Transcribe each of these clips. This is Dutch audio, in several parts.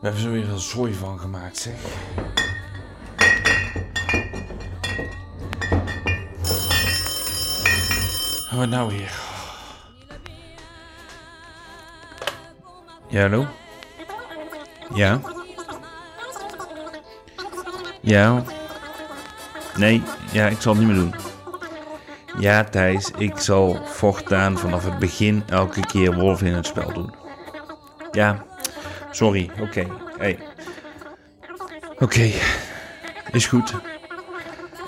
We hebben er weer een zooi van gemaakt, zeg. Wat nou weer? Ja, hallo? Ja? Ja? Nee, ja, ik zal het niet meer doen. Ja, Thijs, ik zal voortaan vanaf het begin elke keer Wolf in het spel doen. Ja, sorry, oké. Hey. Oké, is goed.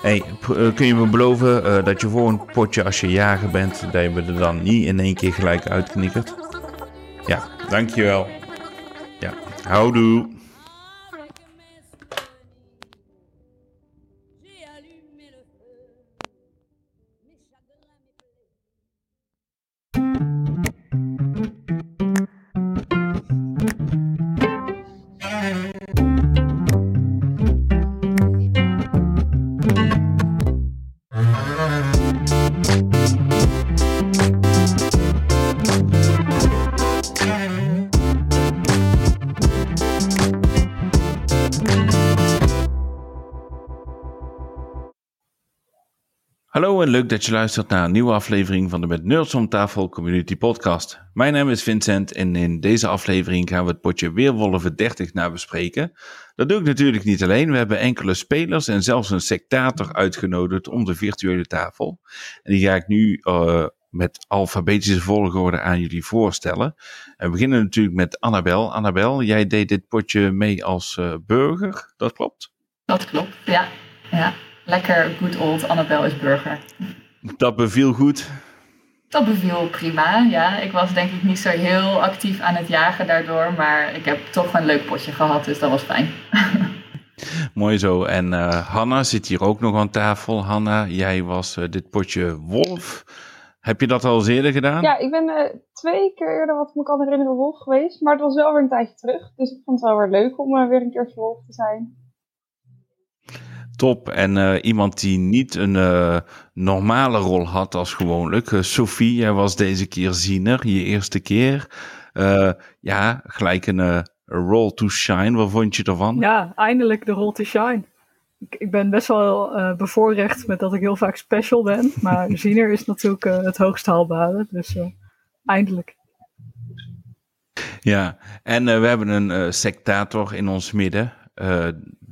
Hey, eh, kun je me beloven eh, dat je voor een potje als je jager bent, dat je me er dan niet in één keer gelijk uitknikkert? Ja, dankjewel. Ja, houdoe. Leuk dat je luistert naar een nieuwe aflevering van de Met Nerds om tafel Community Podcast. Mijn naam is Vincent en in deze aflevering gaan we het potje Weerwolven 30 nabespreken. Dat doe ik natuurlijk niet alleen, we hebben enkele spelers en zelfs een sectator uitgenodigd om de virtuele tafel. En die ga ik nu eh, met alfabetische volgorde aan jullie voorstellen. En we beginnen natuurlijk met Annabel. Annabel, jij deed dit potje mee als eh, burger, dat klopt? Dat klopt, ja. ja. Lekker good old Annabel is burger. Dat beviel goed. Dat beviel prima, ja. Ik was denk ik niet zo heel actief aan het jagen daardoor, maar ik heb toch een leuk potje gehad, dus dat was fijn. Mooi zo. En eh, Hanna zit hier ook nog aan tafel. Hanna, jij was eh, dit potje wolf. Heb je dat al eens eerder gedaan? Ja, ik ben eh, twee keer eerder, wat ik me kan herinneren, wolf geweest. Maar het was wel weer een tijdje terug. Dus ik vond het wel weer leuk om weer een keer wolf te zijn. Top. En eh, iemand die niet een eh, normale rol had als gewoonlijk. eh, Sophie, jij was deze keer ziener, je eerste keer. Ja, gelijk een roll to shine. Wat vond je ervan? Ja, eindelijk de rol to shine. Ik, ik ben best wel bevoorrecht met dat ik heel vaak special ben. Maar ziener is natuurlijk het hoogst haalbare. Dus eindelijk. Ja, en we hebben een sectator in ons midden.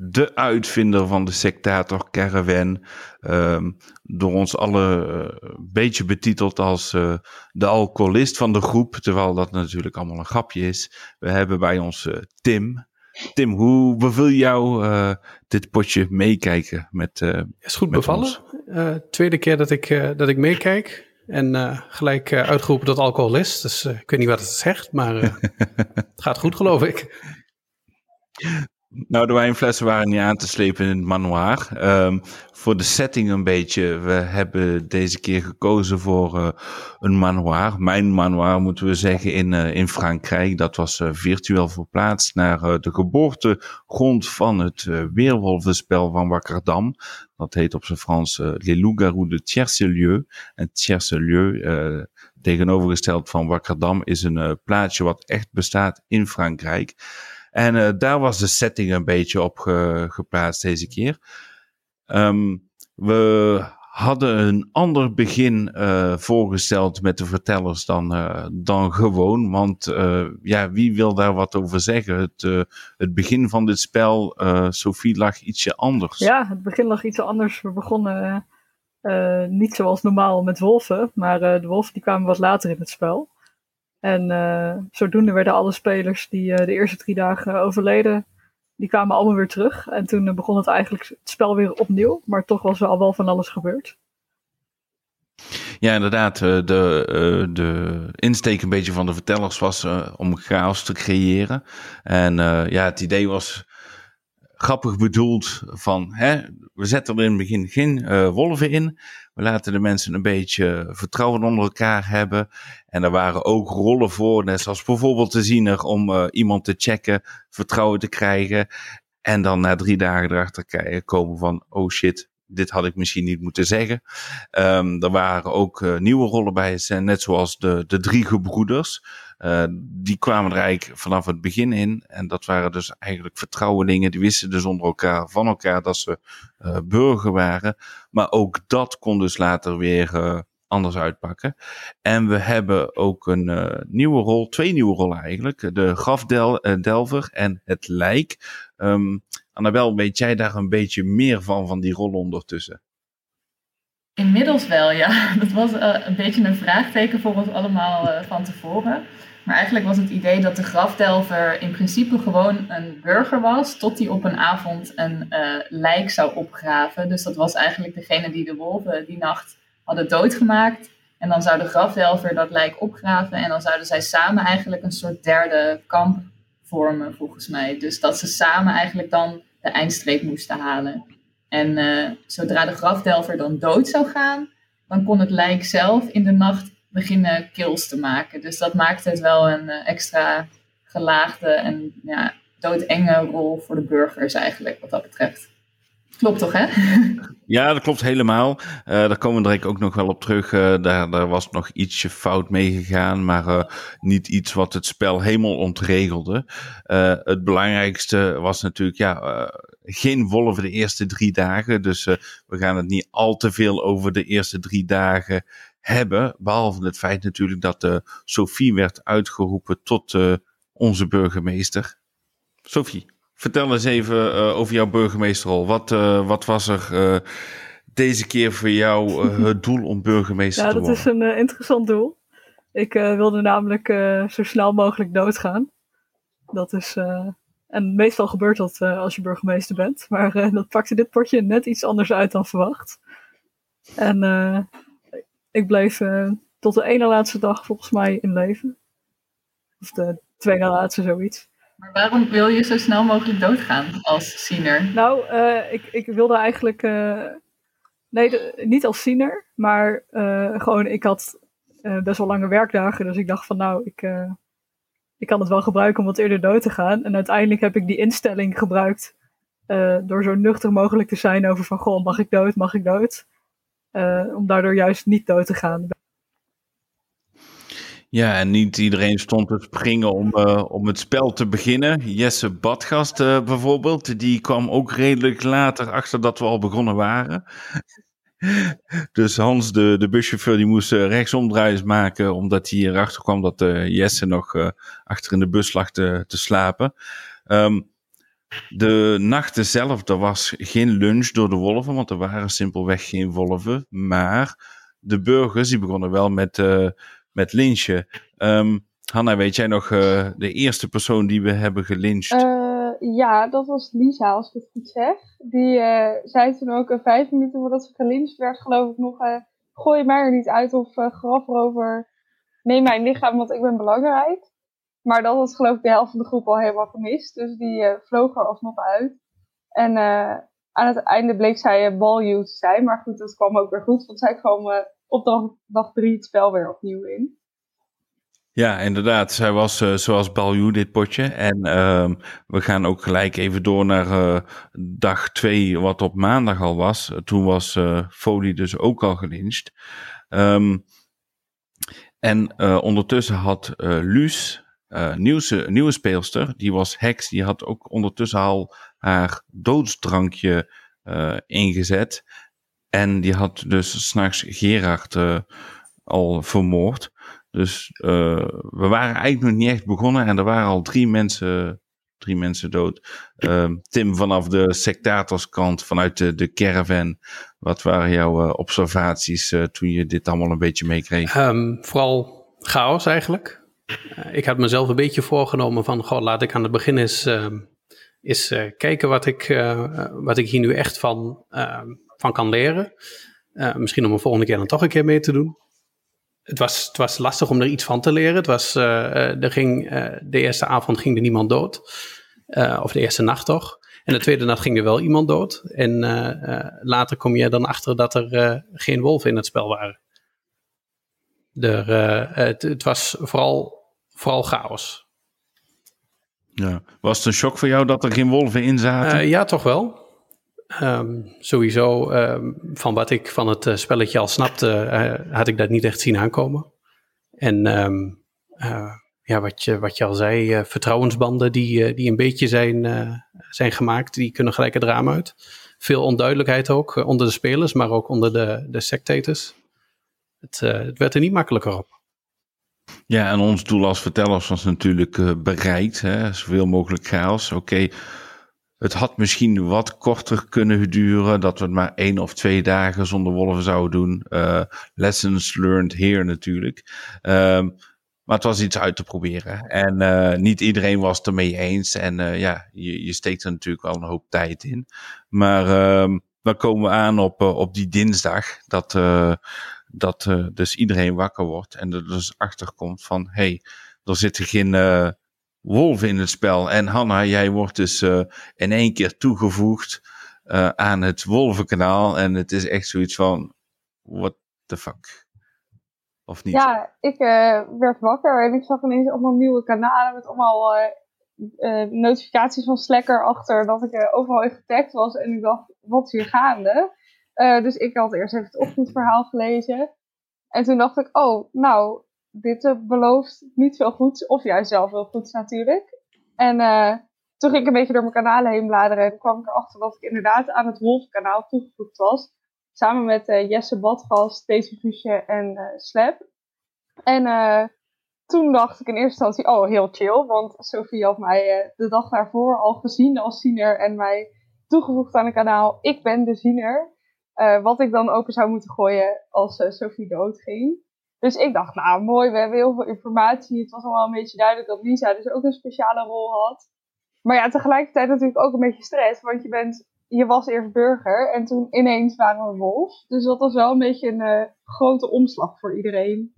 Eh, de uitvinder van de sectator caravan. ehm, door ons alle eh, een beetje betiteld als eh, de alcoholist van de groep. Terwijl dat natuurlijk allemaal een grapje is. We hebben bij ons eh, Tim. Tim, hoe beviel jou eh, dit potje meekijken met... eh, Is goed Met bevallen. ons. Eh, tweede keer dat ik, eh, dat ik meekijk. En eh, gelijk eh, uitgeroepen tot alcoholist. Dus eh, ik weet niet wat het zegt, maar eh, het gaat goed geloof ik. Nou, de wijnflessen waren niet aan te slepen in het manoir. Ehm, voor de setting een beetje. We hebben deze keer gekozen voor eh, een manoir. Mijn manoir moeten we zeggen in, eh, in Frankrijk. Dat was eh, virtueel verplaatst naar de geboortegrond van het weerwolvenspel van Wakkerdam. Dat heet op zijn Frans Les Loups-Garous de Tiercelieu. En Tiercelieu, tegenovergesteld van Wakkerdam, is een plaatsje wat echt bestaat in Frankrijk. En eh, daar was de setting een beetje op ge- geplaatst deze keer. Ehm, we hadden een ander begin eh, voorgesteld met de vertellers dan, eh, dan gewoon. Want ja, wie wil daar wat over zeggen? Het, het begin van dit spel, Sophie, lag ietsje anders. Ja, het begin lag iets anders. We begonnen niet zoals normaal met wolven. Maar de wolven die kwamen wat later in het spel. En eh, zodoende werden alle spelers die eh, de eerste drie dagen overleden, die kwamen allemaal weer terug. En toen eh, begon het eigenlijk het spel weer opnieuw. Maar toch was er al wel van alles gebeurd. Ja, inderdaad. De, de insteek een beetje van de vertellers was om chaos te creëren. En ja, het idee was grappig bedoeld van, hè, we zetten er in het begin geen wolven in. We laten de mensen een beetje vertrouwen onder elkaar hebben. En er waren ook rollen voor, net zoals bijvoorbeeld de ziener, om eh, iemand te checken, vertrouwen te krijgen. En dan na drie dagen erachter komen van, oh shit, dit had ik misschien niet moeten zeggen. Ehm, er waren ook eh, nieuwe rollen bij, zijn net zoals de, de drie gebroeders. Eh, die kwamen er eigenlijk vanaf het begin in. En dat waren dus eigenlijk vertrouwelingen. Die wisten dus onder elkaar van elkaar dat ze eh, burger waren. Maar ook dat kon dus later weer eh, anders uitpakken. En we hebben ook een eh, nieuwe rol, twee nieuwe rollen eigenlijk. De grafdelver en het lijk. Ehm Annabel, weet jij daar een beetje meer van, van die rollen ondertussen? Inmiddels wel, ja. Dat was eh, een beetje een vraagteken voor ons allemaal eh, van tevoren. Maar eigenlijk was het idee dat de grafdelver in principe gewoon een burger was, tot hij op een avond een eh, lijk zou opgraven. Dus dat was eigenlijk degene die de wolven die nacht hadden doodgemaakt. En dan zou de grafdelver dat lijk opgraven en dan zouden zij samen eigenlijk een soort derde kamp vormen, volgens mij. Dus dat ze samen eigenlijk dan de eindstreep moesten halen. En eh, zodra de grafdelver dan dood zou gaan, dan kon het lijk zelf in de nacht beginnen kills te maken. Dus dat maakte het wel een eh, extra gelaagde en ja, doodenge rol voor de burgers eigenlijk, wat dat betreft. Klopt toch, hè? Ja, dat klopt helemaal. Eh, daar komen we direct ook nog wel op terug. Eh, daar, daar was nog ietsje fout mee gegaan, maar eh, niet iets wat het spel helemaal ontregelde. Eh, het belangrijkste was natuurlijk, ja, eh, geen wolven de eerste drie dagen. Dus eh, we gaan het niet al te veel over de eerste drie dagen hebben. Behalve het feit natuurlijk dat eh, Sophie werd uitgeroepen tot eh, onze burgemeester. Sophie. Vertel eens even uh, over jouw burgemeesterrol. Wat, uh, wat was er uh, deze keer voor jou het doel om burgemeester ja, te worden? Ja, dat is een interessant doel. Ik wilde namelijk zo snel mogelijk doodgaan. Dat is. en meestal gebeurt dat als je burgemeester bent. Maar dat pakte dit potje net iets anders uit dan verwacht. En ik bleef tot de ene laatste dag volgens mij in leven. Of de tweede laatste, zoiets. Maar waarom wil je zo snel mogelijk doodgaan als ziener? Nou, uh, ik, ik wilde eigenlijk. Uh, nee, niet als ziener, maar uh, gewoon, ik had best wel lange werkdagen. Dus ik dacht van, nou, ik, ik kan het wel gebruiken om wat eerder dood te gaan. En uiteindelijk heb ik die instelling gebruikt door zo nuchter mogelijk te zijn over van, goh, mag ik dood, mag ik dood? om daardoor juist niet dood te gaan. Ja, en niet iedereen stond te springen om, uh, om het spel te beginnen. Jesse Badgast uh, bijvoorbeeld, die kwam ook redelijk later achter dat we al begonnen waren. dus Hans, de, de buschauffeur, die moest uh, rechtsomdraaiers maken, omdat hij erachter kwam dat Jesse nog achter in de bus lag te, slapen. Um, de nachten zelf, er was geen lunch door de wolven, want er waren simpelweg geen wolven. Maar de burgers, die begonnen wel met met lynchen. Um, Hanna, weet jij nog uh, de eerste persoon die we hebben gelyncht? Uh, ja, dat was Lisa, als ik het goed zeg. Die uh, zei toen ook vijf minuten voordat ze gelyncht werd, geloof ik nog... gooi mij er niet uit of graf erover. Neem mijn lichaam, want ik ben belangrijk. Maar dat was geloof ik de helft van de groep al helemaal gemist. Dus die vloog er alsnog uit. En aan het einde bleek zij balju te zijn. Maar goed, dat kwam ook weer goed. Want zij kwam op dag, dag drie het spel weer opnieuw in. Ja, inderdaad. Zij was uh, zoals Balju dit potje. En uh, we gaan ook gelijk even door naar uh, dag twee, wat op maandag al was. Toen was uh, Folie dus ook al gelyncht. Um, en ondertussen had Luus, nieuwse, nieuwe speelster, die was Hex, die had ook ondertussen al haar doodsdrankje ingezet. En die had dus s'nachts Gerard uh, al vermoord. Dus uh, we waren eigenlijk nog niet echt begonnen en er waren al drie mensen, drie mensen dood. Uh, Tim, vanaf de sectatorskant, vanuit de, de caravan. Wat waren jouw uh, observaties toen je dit allemaal een beetje meekreeg? Um, vooral chaos eigenlijk. ik had mezelf een beetje voorgenomen van, goh, laat ik aan het begin eens, eens kijken wat ik, wat ik hier nu echt van van kan leren. Uh, misschien om een volgende keer dan toch een keer mee te doen. Het was, het was lastig om er iets van te leren. Het was, uh, er ging, uh, de eerste avond ging er niemand dood. of de eerste nacht toch. En de tweede nacht ging er wel iemand dood. En later kom je dan achter dat er geen wolven in het spel waren. Er, het, het was vooral, vooral chaos. Ja. Was het een shock voor jou dat er geen wolven in zaten? ja, toch wel. Ehm, sowieso, ehm, van wat ik van het eh, spelletje al snapte, eh, had ik dat niet echt zien aankomen. En ehm, eh, ja, wat je, wat je al zei, vertrouwensbanden die, die een beetje zijn, zijn gemaakt, die kunnen gelijk het raam uit. Veel onduidelijkheid ook onder de spelers, maar ook onder de, de spectators. Het, het werd er niet makkelijker op. Ja, en ons doel als vertellers was natuurlijk bereikt. Hè? Zoveel mogelijk chaos. Oké, het had misschien wat korter kunnen duren. Dat we het maar één of twee dagen zonder wolven zouden doen. Eh, lessons learned here natuurlijk. Ehm, maar het was iets uit te proberen. En eh, niet iedereen was het ermee eens. En eh, ja, je, je steekt er natuurlijk wel een hoop tijd in. Maar ehm, dan komen we aan op, op die dinsdag. Dat, dat dus iedereen wakker wordt. En er dus achter komt van... hey, er zitten geen wolven in het spel. En Hanna, jij wordt dus eh, in één keer toegevoegd eh, aan het wolvenkanaal. En het is echt zoiets van... What the fuck? Of niet? Ja, ik eh, werd wakker en ik zag ineens allemaal nieuwe kanalen met allemaal notificaties van Slacker achter dat ik overal in getagd was. En ik dacht, wat is hier gaande? Dus ik had eerst even het ochtendverhaal gelezen. En toen dacht ik, oh, nou, dit eh, belooft niet veel goeds. Of juist zelf veel goeds natuurlijk. En eh, toen ging ik een beetje door mijn kanalen heen bladeren. En kwam ik erachter dat ik inderdaad aan het Wolfkanaal toegevoegd was. Samen met eh, Jesse Badgast, Daisy en eh Slap. En toen dacht ik in eerste instantie, oh, heel chill. Want Sophie had mij de dag daarvoor al gezien als ziener en mij toegevoegd aan het kanaal. Ik ben de ziener. Wat ik dan open zou moeten gooien als Sophie doodging. Dus ik dacht, nou mooi, we hebben heel veel informatie. Het was allemaal een beetje duidelijk dat Lisa dus ook een speciale rol had. Maar ja, tegelijkertijd natuurlijk ook een beetje stress. Want je, bent, je was eerst burger en toen ineens waren we wolf. Dus dat was wel een beetje een eh, grote omslag voor iedereen.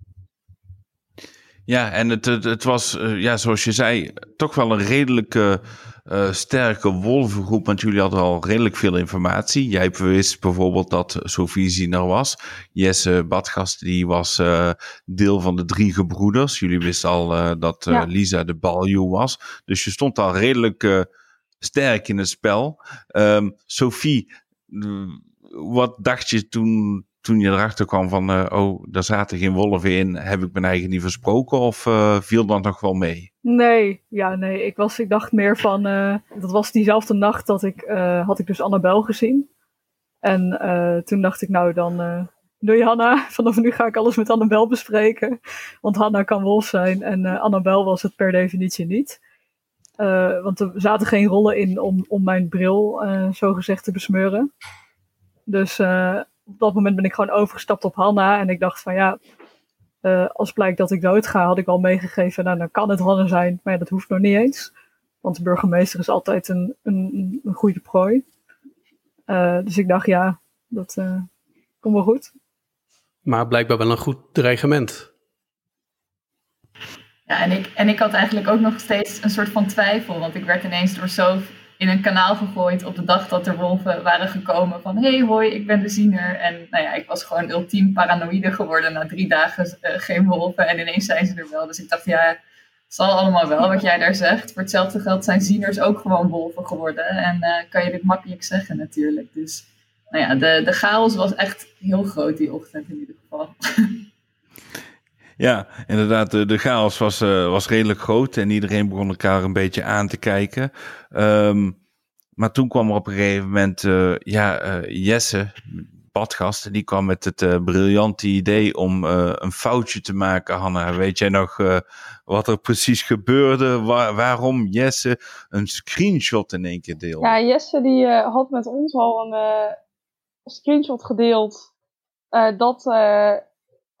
Ja, en het, het, het was, eh, ja, zoals je zei, toch wel een redelijke eh, sterke wolvengroep. Want jullie hadden al redelijk veel informatie. Jij wist bijvoorbeeld dat Sophie Ziener was. Jesse Badgast, die was eh, deel van de drie gebroeders. Jullie wisten al dat Ja. Lisa de Baljuw was. Dus je stond al redelijk sterk in het spel. Ehm, Sophie, wat dacht je toen, toen je erachter kwam van... eh, oh, daar zaten geen wolven in. Heb ik mijn eigen niet versproken? Of eh, viel dat nog wel mee? Nee, ja, nee. Ik, was, ik dacht meer van. eh, dat was diezelfde nacht dat ik. had ik dus Annabel gezien. En toen dacht ik, nou dan. doei Hanna, vanaf nu ga ik alles met Annabel bespreken. Want Hanna kan wolf zijn en Annabel was het per definitie niet. Want er zaten geen rollen in om, om mijn bril, zo gezegd, te besmeuren. Dus op dat moment ben ik gewoon overgestapt op Hanna. En ik dacht van ja, eh, als blijkt dat ik dood ga, had ik al meegegeven, nou dan kan het Hanne zijn, maar ja, dat hoeft nog niet eens. Want de burgemeester is altijd een, een, een goede prooi. Eh, dus ik dacht, ja, dat eh, komt wel goed. Maar blijkbaar wel een goed dreigement. Ja, en ik, en ik had eigenlijk ook nog steeds een soort van twijfel. Want ik werd ineens door Sof in een kanaal gegooid op de dag dat er wolven waren gekomen. Van, hey hoi, ik ben de ziener. En nou ja, ik was gewoon ultiem paranoïde geworden na drie dagen eh, geen wolven. En ineens zijn ze er wel. Dus ik dacht, ja, het zal allemaal wel wat jij daar zegt. Voor hetzelfde geld zijn zieners ook gewoon wolven geworden. En eh, kan je dit makkelijk zeggen natuurlijk. Dus nou ja, de, de chaos was echt heel groot die ochtend in ieder geval. Ja, inderdaad, de, chaos was, eh, was redelijk groot en iedereen begon elkaar een beetje aan te kijken. Ehm, maar toen kwam er op een gegeven moment, eh, ja, eh, Jesse, badgast, die kwam met het briljante idee om een foutje te maken. Hanna, weet jij nog wat er precies gebeurde? Wa- waarom Jesse een screenshot in één keer deelde? Ja, Jesse die had met ons al een screenshot gedeeld dat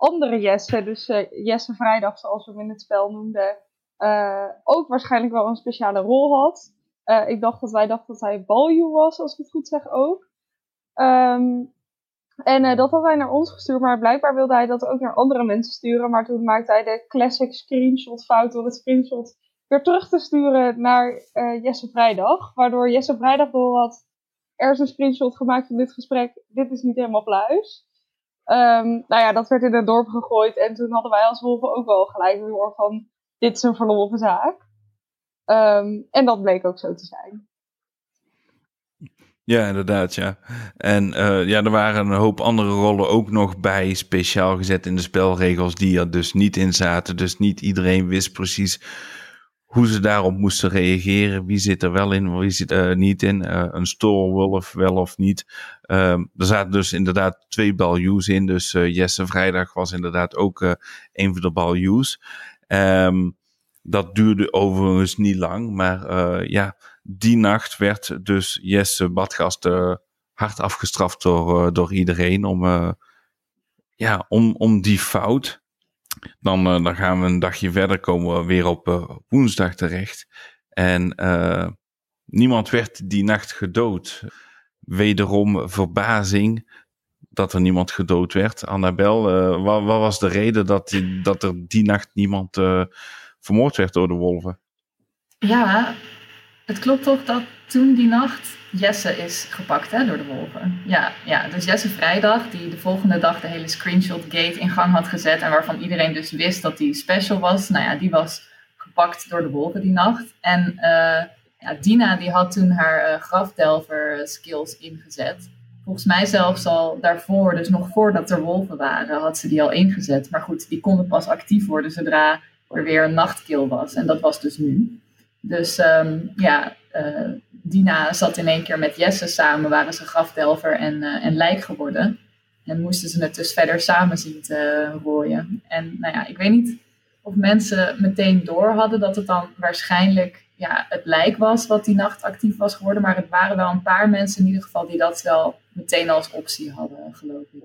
andere Jesse, dus eh, Jesse Vrijdag zoals we hem in het spel noemden, eh, ook waarschijnlijk wel een speciale rol had. Eh, ik dacht dat wij dachten dat hij Balju was, als ik het goed zeg ook. Ehm, en dat had hij naar ons gestuurd, maar blijkbaar wilde hij dat ook naar andere mensen sturen. Maar toen maakte hij de classic screenshot fout door het screenshot weer terug te sturen naar Jesse Vrijdag. Waardoor Jesse Vrijdag door had, er is een screenshot gemaakt van dit gesprek, dit is niet helemaal pluis. Ehm, nou ja, dat werd in het dorp gegooid en toen hadden wij als wolven ook wel gelijk door van, dit is een verloren zaak. Ehm, en dat bleek ook zo te zijn. Ja, inderdaad, ja. En eh, ja, er waren een hoop andere rollen ook nog bij, speciaal gezet in de spelregels, die er dus niet in zaten. Dus niet iedereen wist precies hoe ze daarop moesten reageren. Wie zit er wel in, wie zit er niet in. Eh, een Storewolf wel of niet. Ehm, er zaten dus inderdaad twee baljuws in. Dus eh, Jesse Vrijdag was inderdaad ook eh, een van de baljuws. Ehm, dat duurde overigens niet lang. Maar ja, die nacht werd dus Jesse Badgast hard afgestraft door, door iedereen. Om, ja, om, om die fout. Dan, eh, dan gaan we een dagje verder, komen we weer op eh, woensdag terecht. En eh, niemand werd die nacht gedood. Wederom verbazing dat er niemand gedood werd. Annabel, wat, wat was de reden dat, die, dat er die nacht niemand vermoord werd door de wolven? Ja, het klopt toch dat toen die nacht Jesse is gepakt hè, door de wolven. Ja, ja, dus Jesse Vrijdag, die de volgende dag de hele screenshot gate in gang had gezet en waarvan iedereen dus wist dat die special was. Nou ja, die was gepakt door de wolven die nacht. En eh, ja, Dina die had toen haar grafdelver skills ingezet. Volgens mij zelfs al daarvoor, dus nog voordat er wolven waren, had ze die al ingezet. Maar goed, die konden pas actief worden zodra er weer een nachtkill was. En dat was dus nu. Dus ehm, ja, eh, Dina zat in één keer met Jesse samen, waren ze grafdelver en, eh, en lijk geworden. En moesten ze het dus verder samen zien te rooien. En nou ja, ik weet niet of mensen meteen door hadden dat het dan waarschijnlijk ja, het lijk was wat die nacht actief was geworden. Maar het waren wel een paar mensen in ieder geval die dat wel meteen als optie hadden, geloof ik.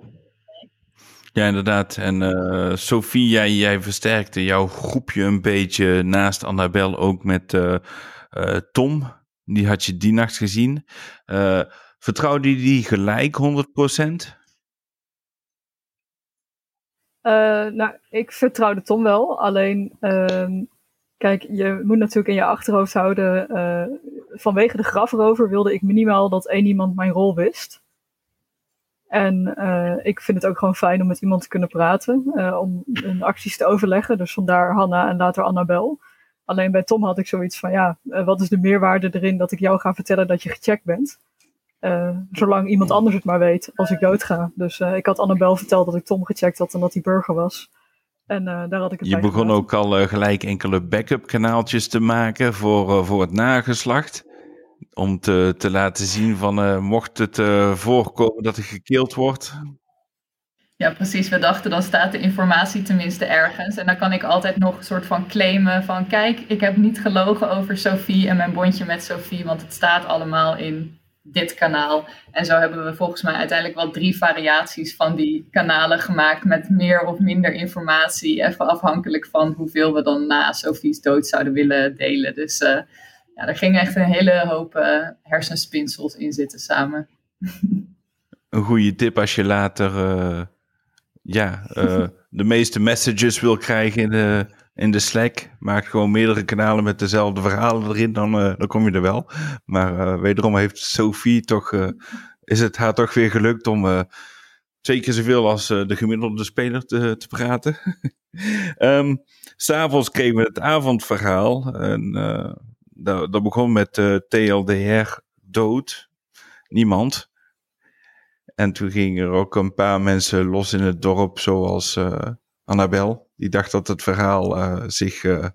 Ja, inderdaad. En eh, Sophie, jij, versterkte jouw groepje een beetje naast Annabel ook met eh, eh, Tom. Die had je die nacht gezien. Eh, vertrouwde je die gelijk 100%? Eh, nou, ik vertrouwde Tom wel. Alleen, ehm, kijk, je moet natuurlijk in je achterhoofd houden. eh, vanwege de grafrover wilde ik minimaal dat één iemand mijn rol wist. En ik vind het ook gewoon fijn om met iemand te kunnen praten. om hun acties te overleggen. Dus vandaar Hanna en later Annabel. Alleen bij Tom had ik zoiets van: ja, eh, wat is de meerwaarde erin dat ik jou ga vertellen dat je gecheckt bent? Eh, zolang iemand anders het maar weet als ik doodga. Dus eh, ik had Annabel verteld dat ik Tom gecheckt had en dat hij burger was. En daar had ik het Je begon ook al gelijk enkele backup kanaaltjes te maken voor, voor het nageslacht. Om te, te laten zien van mocht het voorkomen dat er gekeeld wordt. Ja, precies. We dachten, dan staat de informatie tenminste ergens. En dan kan ik altijd nog een soort van claimen van... kijk, ik heb niet gelogen over Sophie en mijn bondje met Sophie... want het staat allemaal in dit kanaal. En zo hebben we volgens mij uiteindelijk wel drie variaties van die kanalen gemaakt... met meer of minder informatie. Even afhankelijk van hoeveel we dan na Sophie's dood zouden willen delen. Dus eh, ja, er ging echt een hele hoop eh, hersenspinsels in zitten samen. Een goede tip als je later eh, ja, eh, de meeste messages wil krijgen in de, in de Slack. Maak gewoon meerdere kanalen met dezelfde verhalen erin, dan, eh, dan kom je er wel. Maar eh, wederom heeft Sophie toch, is het haar toch weer gelukt om twee keer zoveel als de gemiddelde speler te, te praten. S S'avonds kregen we het avondverhaal. En, dat, dat begon met TLDR dood. Niemand. En toen gingen er ook een paar mensen los in het dorp, zoals eh, Annabel. Die dacht dat het verhaal eh, zich eh,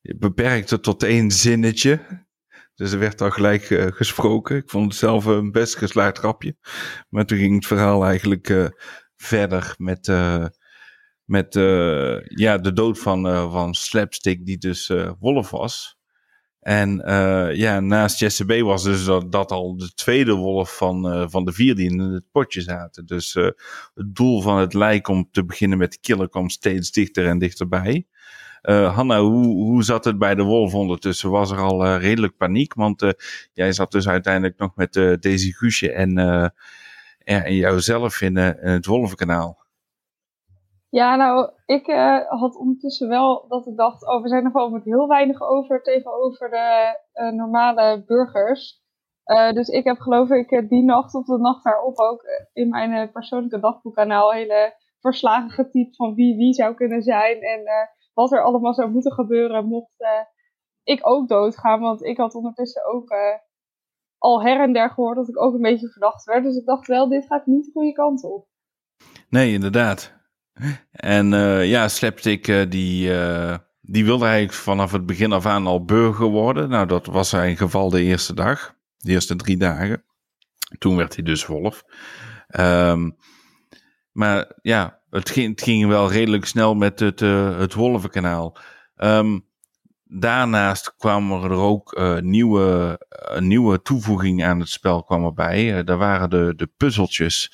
beperkte tot één zinnetje. Dus er werd al gelijk gesproken. Ik vond het zelf een best geslaagd grapje. Maar toen ging het verhaal eigenlijk verder met, met ja, de dood van, van Slapstick, die dus Wolf was. En eh, ja, naast Jesse B was dus dat, dat al de tweede wolf van, eh, van de vier die in het potje zaten. Dus eh, het doel van het lijk om te beginnen met killen kwam steeds dichter en dichterbij. Hanna, hoe, hoe zat het bij de wolf ondertussen? Was er al redelijk paniek? Want jij zat dus uiteindelijk nog met Daisy Guusje en, en, jouzelf in, in het wolvenkanaal. Ja, nou, ik eh, had ondertussen wel dat ik dacht, oh, we zijn nog wel met heel weinig over tegenover de eh, normale burgers. Eh, dus ik heb geloof ik die nacht of de nacht daarop ook in mijn persoonlijke dagboekkanaal hele verslagen getypt van wie wie zou kunnen zijn en wat er allemaal zou moeten gebeuren mocht ik ook doodgaan. Want ik had ondertussen ook al her en der gehoord dat ik ook een beetje verdacht werd. Dus ik dacht wel, dit gaat niet de goede kant op. Nee, inderdaad. En eh, ja, Slapstick eh, die, eh, die wilde eigenlijk vanaf het begin af aan al burger worden. Nou, dat was zijn geval de eerste dag. De eerste drie dagen. Toen werd hij dus wolf. Ehm, maar ja, het ging, het ging wel redelijk snel met het, het Wolvenkanaal. Ehm, daarnaast kwamen er ook nieuwe, een nieuwe toevoeging aan het spel kwam erbij. Eh, daar waren de, de puzzeltjes.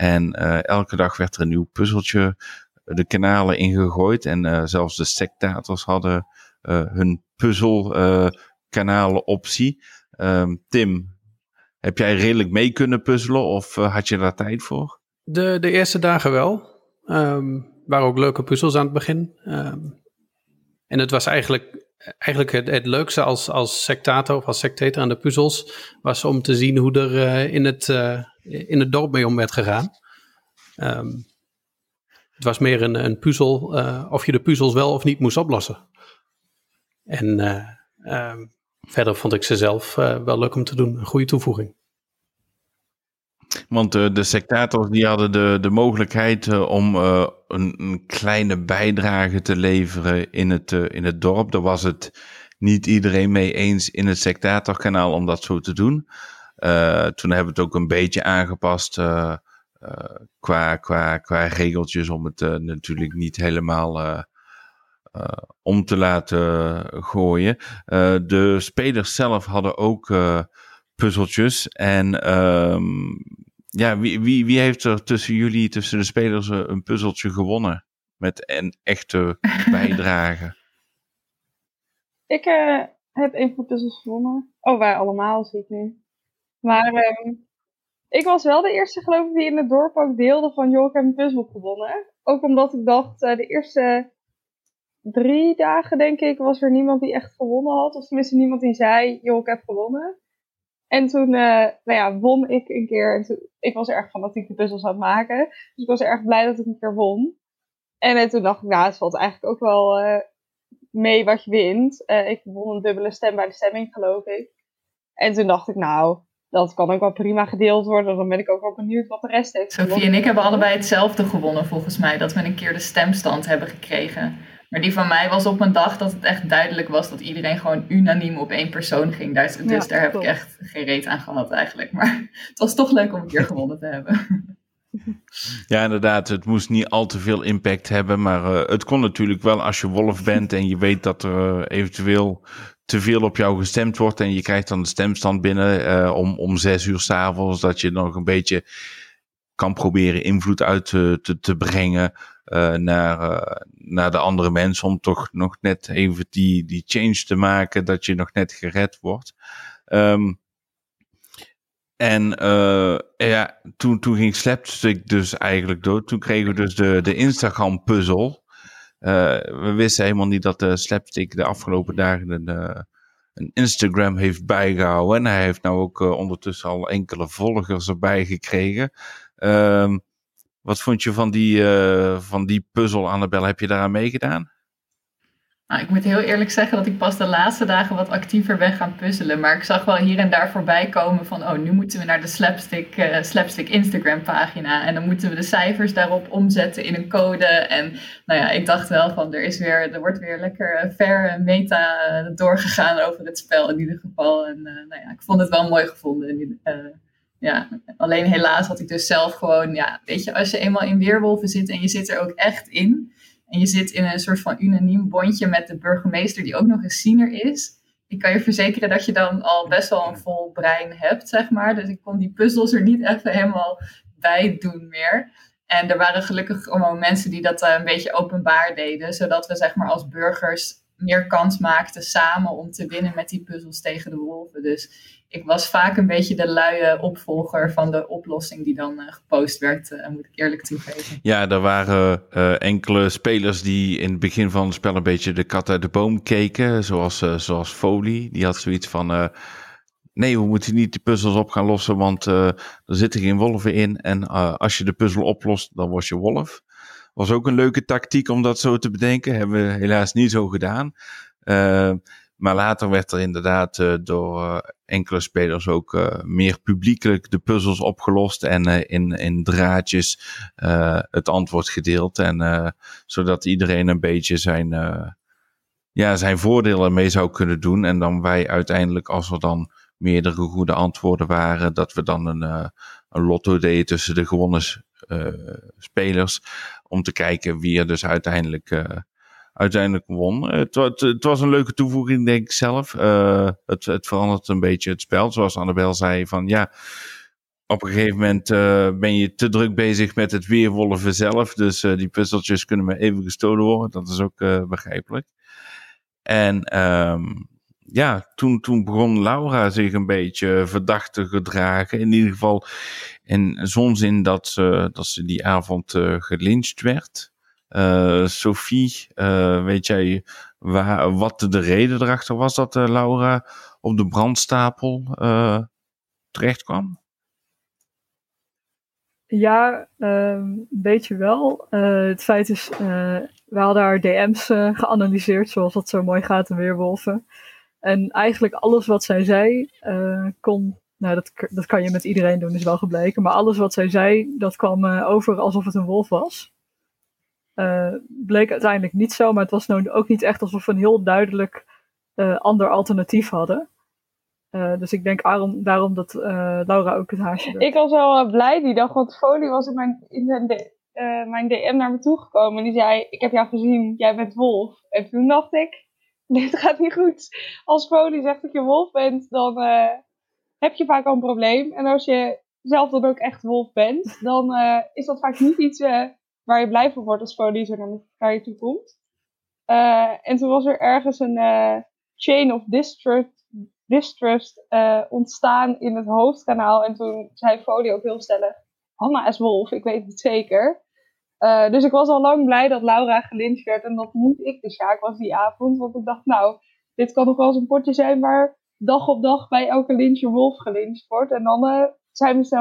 En eh, elke dag werd er een nieuw puzzeltje de kanalen ingegooid. En eh, zelfs de sectators hadden eh, hun puzzelkanalen optie. Ehm, Tim, heb jij redelijk mee kunnen puzzelen of eh, had je daar tijd voor? De, de eerste dagen wel. Ehm waren ook leuke puzzels aan het begin. Ehm, en het was eigenlijk, eigenlijk het, het leukste als, als sectator of als sectator aan de puzzels... was om te zien hoe er eh, in, het, eh, in het dorp mee om werd gegaan. Ehm, het was meer een, een puzzel eh, of je de puzzels wel of niet moest oplossen. En eh, ehm, verder vond ik ze zelf wel leuk om te doen. Een goede toevoeging. Want de sectators die hadden de, de mogelijkheid om een, een kleine bijdrage te leveren in het, eh, in het dorp. Daar was het niet iedereen mee eens in het sectatorkanaal om dat zo te doen. Eh, toen hebben we het ook een beetje aangepast eh, qua, qua, qua regeltjes om het natuurlijk niet helemaal om te laten gooien. De spelers zelf hadden ook puzzeltjes. En ehm, ja, wie, wie, wie heeft er tussen jullie, tussen de spelers, eh, een puzzeltje gewonnen? Met een echte bijdrage. Ik eh, heb een van de puzzels gewonnen. Oh, wij allemaal, zie ik nu. Maar ehm, ik was wel de eerste, geloof ik, die in het dorp ook deelde van... joh, ik heb een puzzel gewonnen. Ook omdat ik dacht, eh, de eerste drie dagen, denk ik, was er niemand die echt gewonnen had. Of tenminste niemand die zei, joh, ik heb gewonnen. En toen eh, nou ja, won ik een keer. En toen, ik was erg fanatiek de puzzels aan het maken. Dus ik was erg blij dat ik een keer won. En eh, toen dacht ik, nou, het valt eigenlijk ook wel eh, mee wat je wint. Ik won een dubbele stem bij de stemming, geloof ik. En toen dacht ik, nou, dat kan ook wel prima gedeeld worden. Dan ben ik ook wel benieuwd wat de rest heeft Sophie en ik hebben allebei hetzelfde gewonnen volgens mij. Dat we een keer de stemstand hebben gekregen. Maar die van mij was op een dag dat het echt duidelijk was dat iedereen gewoon unaniem op één persoon ging. Dus, dus daar heb klopt. ik echt geen reet aan gehad eigenlijk. Maar het was toch leuk om een keer gewonnen te hebben. Ja, inderdaad. Het moest niet al te veel impact hebben. Maar eh, het kon natuurlijk wel als je wolf bent en je weet dat er eh, eventueel te veel op jou gestemd wordt. En je krijgt dan de stemstand binnen eh, om, om zes uur s'avonds. Dat je nog een beetje kan proberen invloed uit te, te, te brengen naar, eh, naar de andere mensen. Om toch nog net even die, die change te maken dat je nog net gered wordt. Ehm, en eh, ja, toen, toen ging Slapstick dus eigenlijk dood. Toen kregen we dus de, de Instagram puzzel. Eh, we wisten helemaal niet dat de Slapstick de afgelopen dagen een, eh, een Instagram heeft bijgehouden. En hij heeft nou ook eh, ondertussen al enkele volgers erbij gekregen. Ehm, wat vond je van die, eh, van die puzzel, Annabel? Heb je daaraan meegedaan? Nou, ik moet heel eerlijk zeggen dat ik pas de laatste dagen wat actiever ben gaan puzzelen. Maar ik zag wel hier en daar voorbij komen van, oh, nu moeten we naar de Slapstick, eh, Slapstick Instagram pagina. En dan moeten we de cijfers daarop omzetten in een code. En nou ja, ik dacht wel van, er, is weer, er wordt weer lekker eh, ver meta doorgegaan over het spel in ieder geval. En nou ja, ik vond het wel mooi gevonden. in ja, alleen helaas had ik dus zelf gewoon, ja, weet je, als je eenmaal in Weerwolven zit en je zit er ook echt in... En je zit in een soort van unaniem bondje met de burgemeester, die ook nog eens ziener is. Ik kan je verzekeren dat je dan al best wel een vol brein hebt, zeg maar. Dus ik kon die puzzels er niet even helemaal bij doen meer. En er waren gelukkig gewoon mensen die dat eh, een beetje openbaar deden, zodat we zeg maar als burgers meer kans maakten samen om te winnen met die puzzels tegen de wolven. Dus ik was vaak een beetje de luie opvolger van de oplossing die dan eh, gepost werd, eh, moet ik eerlijk toegeven. Ja, er waren eh, enkele spelers die in het begin van het spel een beetje de kat uit de boom keken. Zoals, eh, zoals Foley. Die had zoiets van... nee, we moeten niet de puzzels op gaan lossen, want er zitten geen wolven in. En als je de puzzel oplost, dan word je wolf. Was ook een leuke tactiek om dat zo te bedenken. Hebben we helaas niet zo gedaan. Eh, maar later werd er inderdaad uh, door uh, enkele spelers ook uh, meer publiekelijk de puzzels opgelost en in, in draadjes het antwoord gedeeld. En zodat iedereen een beetje zijn, ja, zijn voordeel ermee zou kunnen doen. En dan wij uiteindelijk, als er dan meerdere goede antwoorden waren, dat we dan een, een lotto deden tussen de gewonnen spelers. Om te kijken wie er dus uiteindelijk uiteindelijk won. Het, het, was een leuke toevoeging, denk ik zelf. Uh, het, het verandert een beetje het spel. Zoals Annabel zei, van ja, op een gegeven moment uh, ben je te druk bezig met het weerwolven zelf. Dus uh, die puzzeltjes kunnen maar even gestolen worden. Dat is ook begrijpelijk. En um, ja, toen, toen begon Laura zich een beetje verdacht te gedragen. In ieder geval in zo'n zin dat ze, dat ze die avond gelyncht werd. Uh, Sophie, uh, weet jij waar, wat de reden erachter was dat uh, Laura op de brandstapel terecht kwam? Ja, een beetje wel. het feit is, we hadden haar DM's geanalyseerd, zoals dat zo mooi gaat in Weerwolven. En eigenlijk alles wat zij zei, kon nou, dat, dat kan je met iedereen doen, is wel gebleken. Maar alles wat zij zei, dat kwam over alsof het een wolf was. Uh, bleek uiteindelijk niet zo, maar het was nou ook niet echt alsof we een heel duidelijk uh, ander alternatief hadden. Uh, dus ik denk daarom, daarom dat Laura ook het haasje. Ik was wel blij die dag, want Folie was in mijn, in mijn DM naar me toegekomen. En die zei, ik heb jou gezien, jij bent wolf. En toen dacht ik, dit gaat niet goed. Als Folie zegt dat je wolf bent, dan heb je vaak al een probleem. En als je zelf dan ook echt wolf bent, dan is dat vaak niet iets waar je blij van wordt als Folie zo naar je toe komt. Uh, en toen was er ergens een uh, chain of distrust, uh, ontstaan in het hoofdkanaal. En toen zei Folie ook heel stellig, Hanna is wolf, ik weet het zeker. dus ik was al lang blij dat Laura gelyncht werd en dat niet ik de Sjaak was die avond. Want ik dacht, nou, dit kan nog wel eens een potje zijn waar dag op dag bij elke lynch een wolf gelyncht wordt. En dan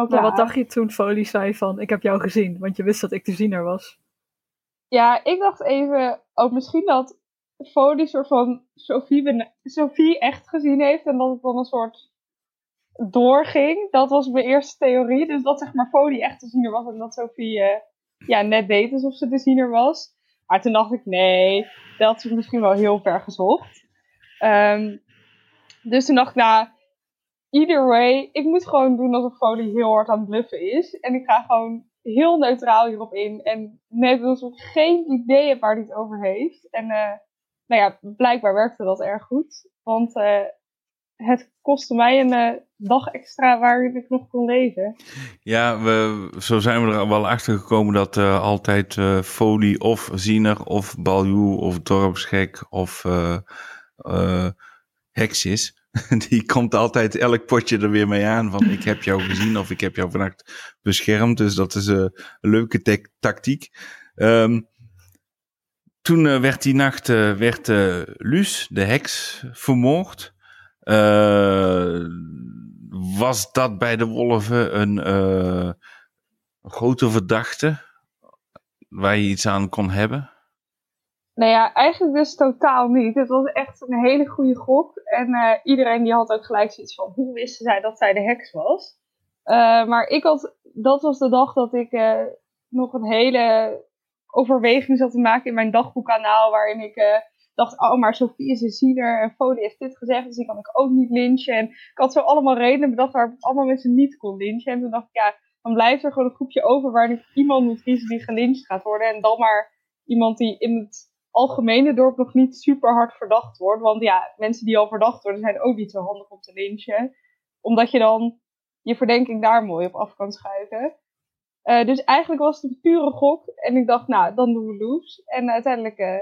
Maar wat dacht je toen Folie zei van, ik heb jou gezien? Want je wist dat ik de ziener was. Ja, ik dacht even, ook misschien dat Folie soort van Sophie, Sophie echt gezien heeft. En dat het dan een soort doorging. Dat was mijn eerste theorie. Dus dat zeg maar Folie echt de ziener was. En dat Sophie uh, ja, net deed alsof ze de ziener was. Maar toen dacht ik, nee, dat is misschien wel heel ver gezocht. Um, dus toen dacht ik, nou, either way, ik moet gewoon doen alsof Folie heel hard aan het bluffen is. En ik ga gewoon heel neutraal hierop in. En net alsof ik geen idee heb waar hij het over heeft. En uh, nou ja, blijkbaar werkte dat erg goed. Want uh, het kostte mij een uh, dag extra waarin ik nog kon leven. Ja, we, zo zijn we er wel achter gekomen dat altijd folie of ziener of baljoe of dorpsgek of heks is. die komt altijd elk potje er weer mee aan van ik heb jou gezien of ik heb jou vannacht beschermd. Dus dat is een leuke tactiek. Um, toen uh, werd die nacht uh, werd, Luus, de heks, vermoord. was dat bij de wolven een grote verdachte waar je iets aan kon hebben? Nou ja, eigenlijk dus totaal niet. Het was echt een hele goede gok. En uh, iedereen die had ook gelijk zoiets van, hoe wisten zij dat zij de heks was? Uh, maar ik had, dat was de dag dat ik uh, nog een hele overweging zat te maken in mijn dagboekkanaal. Waarin ik dacht, oh maar Sophie is een ziener en Folie heeft dit gezegd. Dus die kan ik ook niet lynchen. En ik had zo allemaal redenen bedacht waar ik allemaal mensen niet kon lynchen. En toen dacht ik, ja, dan blijft er gewoon een groepje over waarin iemand moet kiezen die gelyncht gaat worden. En dan maar iemand die in het algemene dorp nog niet super hard verdacht wordt. Want ja, mensen die al verdacht worden zijn ook niet zo handig om te lynchen. Omdat je dan je verdenking daar mooi op af kan schuiven. Uh, dus eigenlijk was het een pure gok. En ik dacht, nou, dan doen we Loes. En uiteindelijk uh,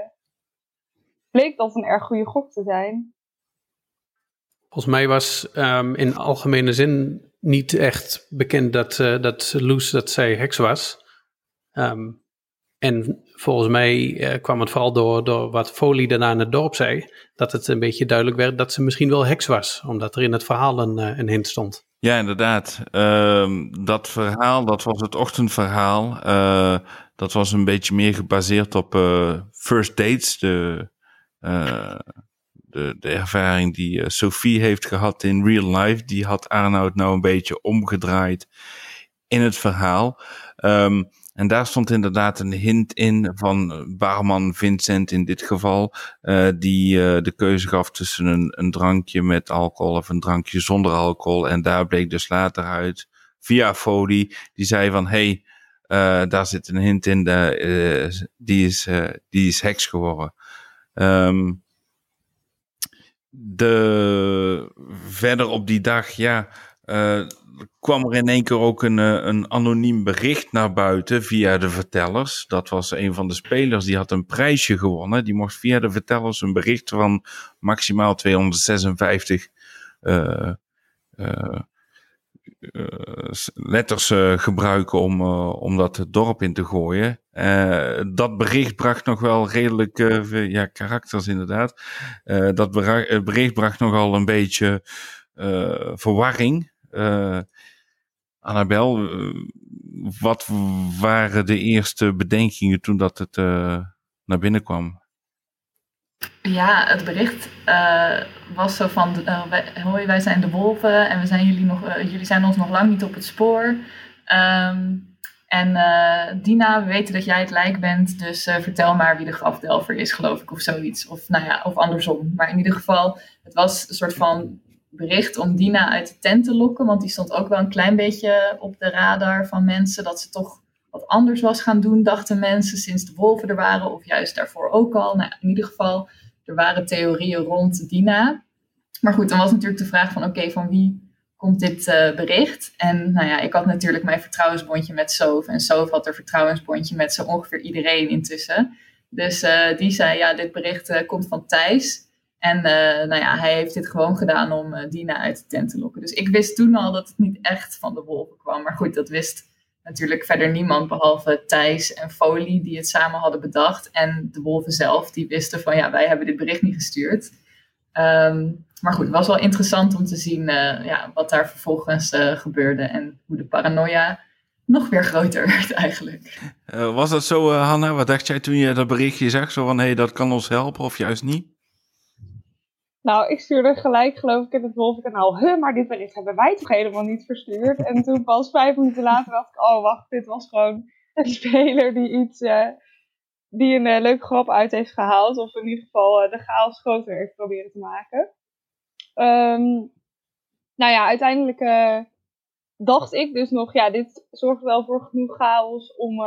bleek dat een erg goede gok te zijn. Volgens mij was um, in algemene zin niet echt bekend dat, uh, dat Loes, dat zij heks was. Um, en volgens mij uh, kwam het vooral door, door wat Folie daarna in het dorp zei, dat het een beetje duidelijk werd dat ze misschien wel heks was, omdat er in het verhaal een, uh, een hint stond. Ja, inderdaad. Uh, dat verhaal, dat was het ochtendverhaal. Uh, dat was een beetje meer gebaseerd op first dates, de, de, de ervaring die eh, Sophie heeft gehad in real life, die had Arnoud nou een beetje omgedraaid in het verhaal. Ehm, en daar stond inderdaad een hint in van eh, barman Vincent in dit geval, eh, die eh, de keuze gaf tussen een, een drankje met alcohol of een drankje zonder alcohol. En daar bleek dus later uit, via Foley, die zei van, hey, daar zit een hint in, de, die, is, die is heks geworden. Ehm, de, verder op die dag, ja, kwam er in één keer ook een, eh, een anoniem bericht naar buiten via de vertellers. Dat was een van de spelers, die had een prijsje gewonnen. Die mocht via de vertellers een bericht van maximaal 256 eh, eh, letters gebruiken om, om dat dorp in te gooien. Dat bericht bracht nog wel redelijk, ja, karakters inderdaad. Dat bericht bracht nogal een beetje verwarring. Eh Annabel, eh, wat waren de eerste bedenkingen toen dat het eh, naar binnen kwam? Ja, het bericht was zo van, wij, hoi, wij zijn de wolven en we zijn jullie, nog, jullie zijn ons nog lang niet op het spoor. Ehm, en Dina, we weten dat jij het lijk bent, dus vertel maar wie de grafdelver is, geloof ik, of zoiets. Of, nou ja, of andersom. Maar in ieder geval, het was een soort van bericht om Dina uit de tent te lokken, want die stond ook wel een klein beetje op de radar van mensen, dat ze toch wat anders was gaan doen, dachten mensen, sinds de wolven er waren, of juist daarvoor ook al. Nou, in ieder geval, er waren theorieën rond Dina. Maar goed, dan was natuurlijk de vraag van, oké, van wie komt dit eh, bericht? En nou ja, ik had natuurlijk mijn vertrouwensbondje met Soof. En Soof had er vertrouwensbondje met zo ongeveer iedereen intussen. Dus eh, die zei, ja, dit bericht eh, komt van Thijs. En eh, nou ja, hij heeft dit gewoon gedaan om eh, Dina uit de tent te lokken. Dus ik wist toen al dat het niet echt van de wolven kwam. Maar goed, dat wist natuurlijk verder niemand behalve Thijs en Foley die het samen hadden bedacht. En de wolven zelf, die wisten van ja, wij hebben dit bericht niet gestuurd. Ehm, maar goed, het was wel interessant om te zien eh, ja, wat daar vervolgens gebeurde en hoe de paranoia nog weer groter werd eigenlijk. Was dat zo, Hanna? Wat dacht jij toen je dat berichtje zag? Zo van, hé, hey, dat kan ons helpen of juist niet? Nou, ik stuurde gelijk, geloof ik, in het Wolvenkanaal. Huh, maar dit bericht hebben wij toch helemaal niet verstuurd? En toen pas vijf minuten later dacht ik, oh wacht, dit was gewoon een speler die iets, eh, die een eh, leuke grap uit heeft gehaald. Of in ieder geval eh, de chaos groter heeft proberen te maken. Ehm, nou ja, uiteindelijk dacht ik dus nog, ja, dit zorgt wel voor genoeg chaos om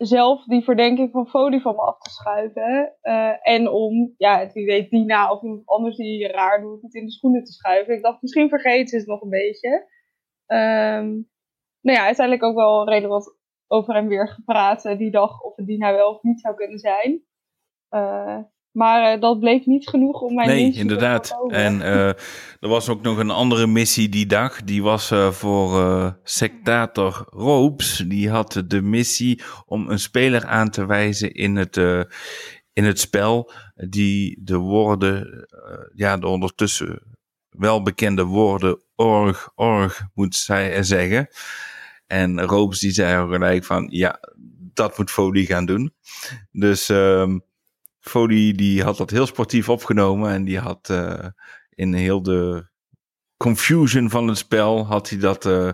zelf die verdenking van Folie van me af te schuiven. eh, en om, ja, wie weet, Dina of iemand anders die raar doet, het in de schoenen te schuiven. Ik dacht, misschien vergeet ze het nog een beetje. Ehm, nou ja, uiteindelijk ook wel redelijk wat over en weer gepraat eh, die dag of het Dina wel of niet zou kunnen zijn. Eh, maar eh, dat bleek niet genoeg om mijn Nee, inderdaad. En eh, er was ook nog een andere missie die dag. Die was eh, voor sectator Ropes. Die had de missie om een speler aan te wijzen in het, in het spel. Die de woorden, ja, de ondertussen welbekende woorden org, org moet zij zeggen. En Ropes die zei ook gelijk van, ja, dat moet Folie gaan doen. Dus... ehm Foley die had dat heel sportief opgenomen en die had eh, in heel de confusion van het spel had hij dat. eh,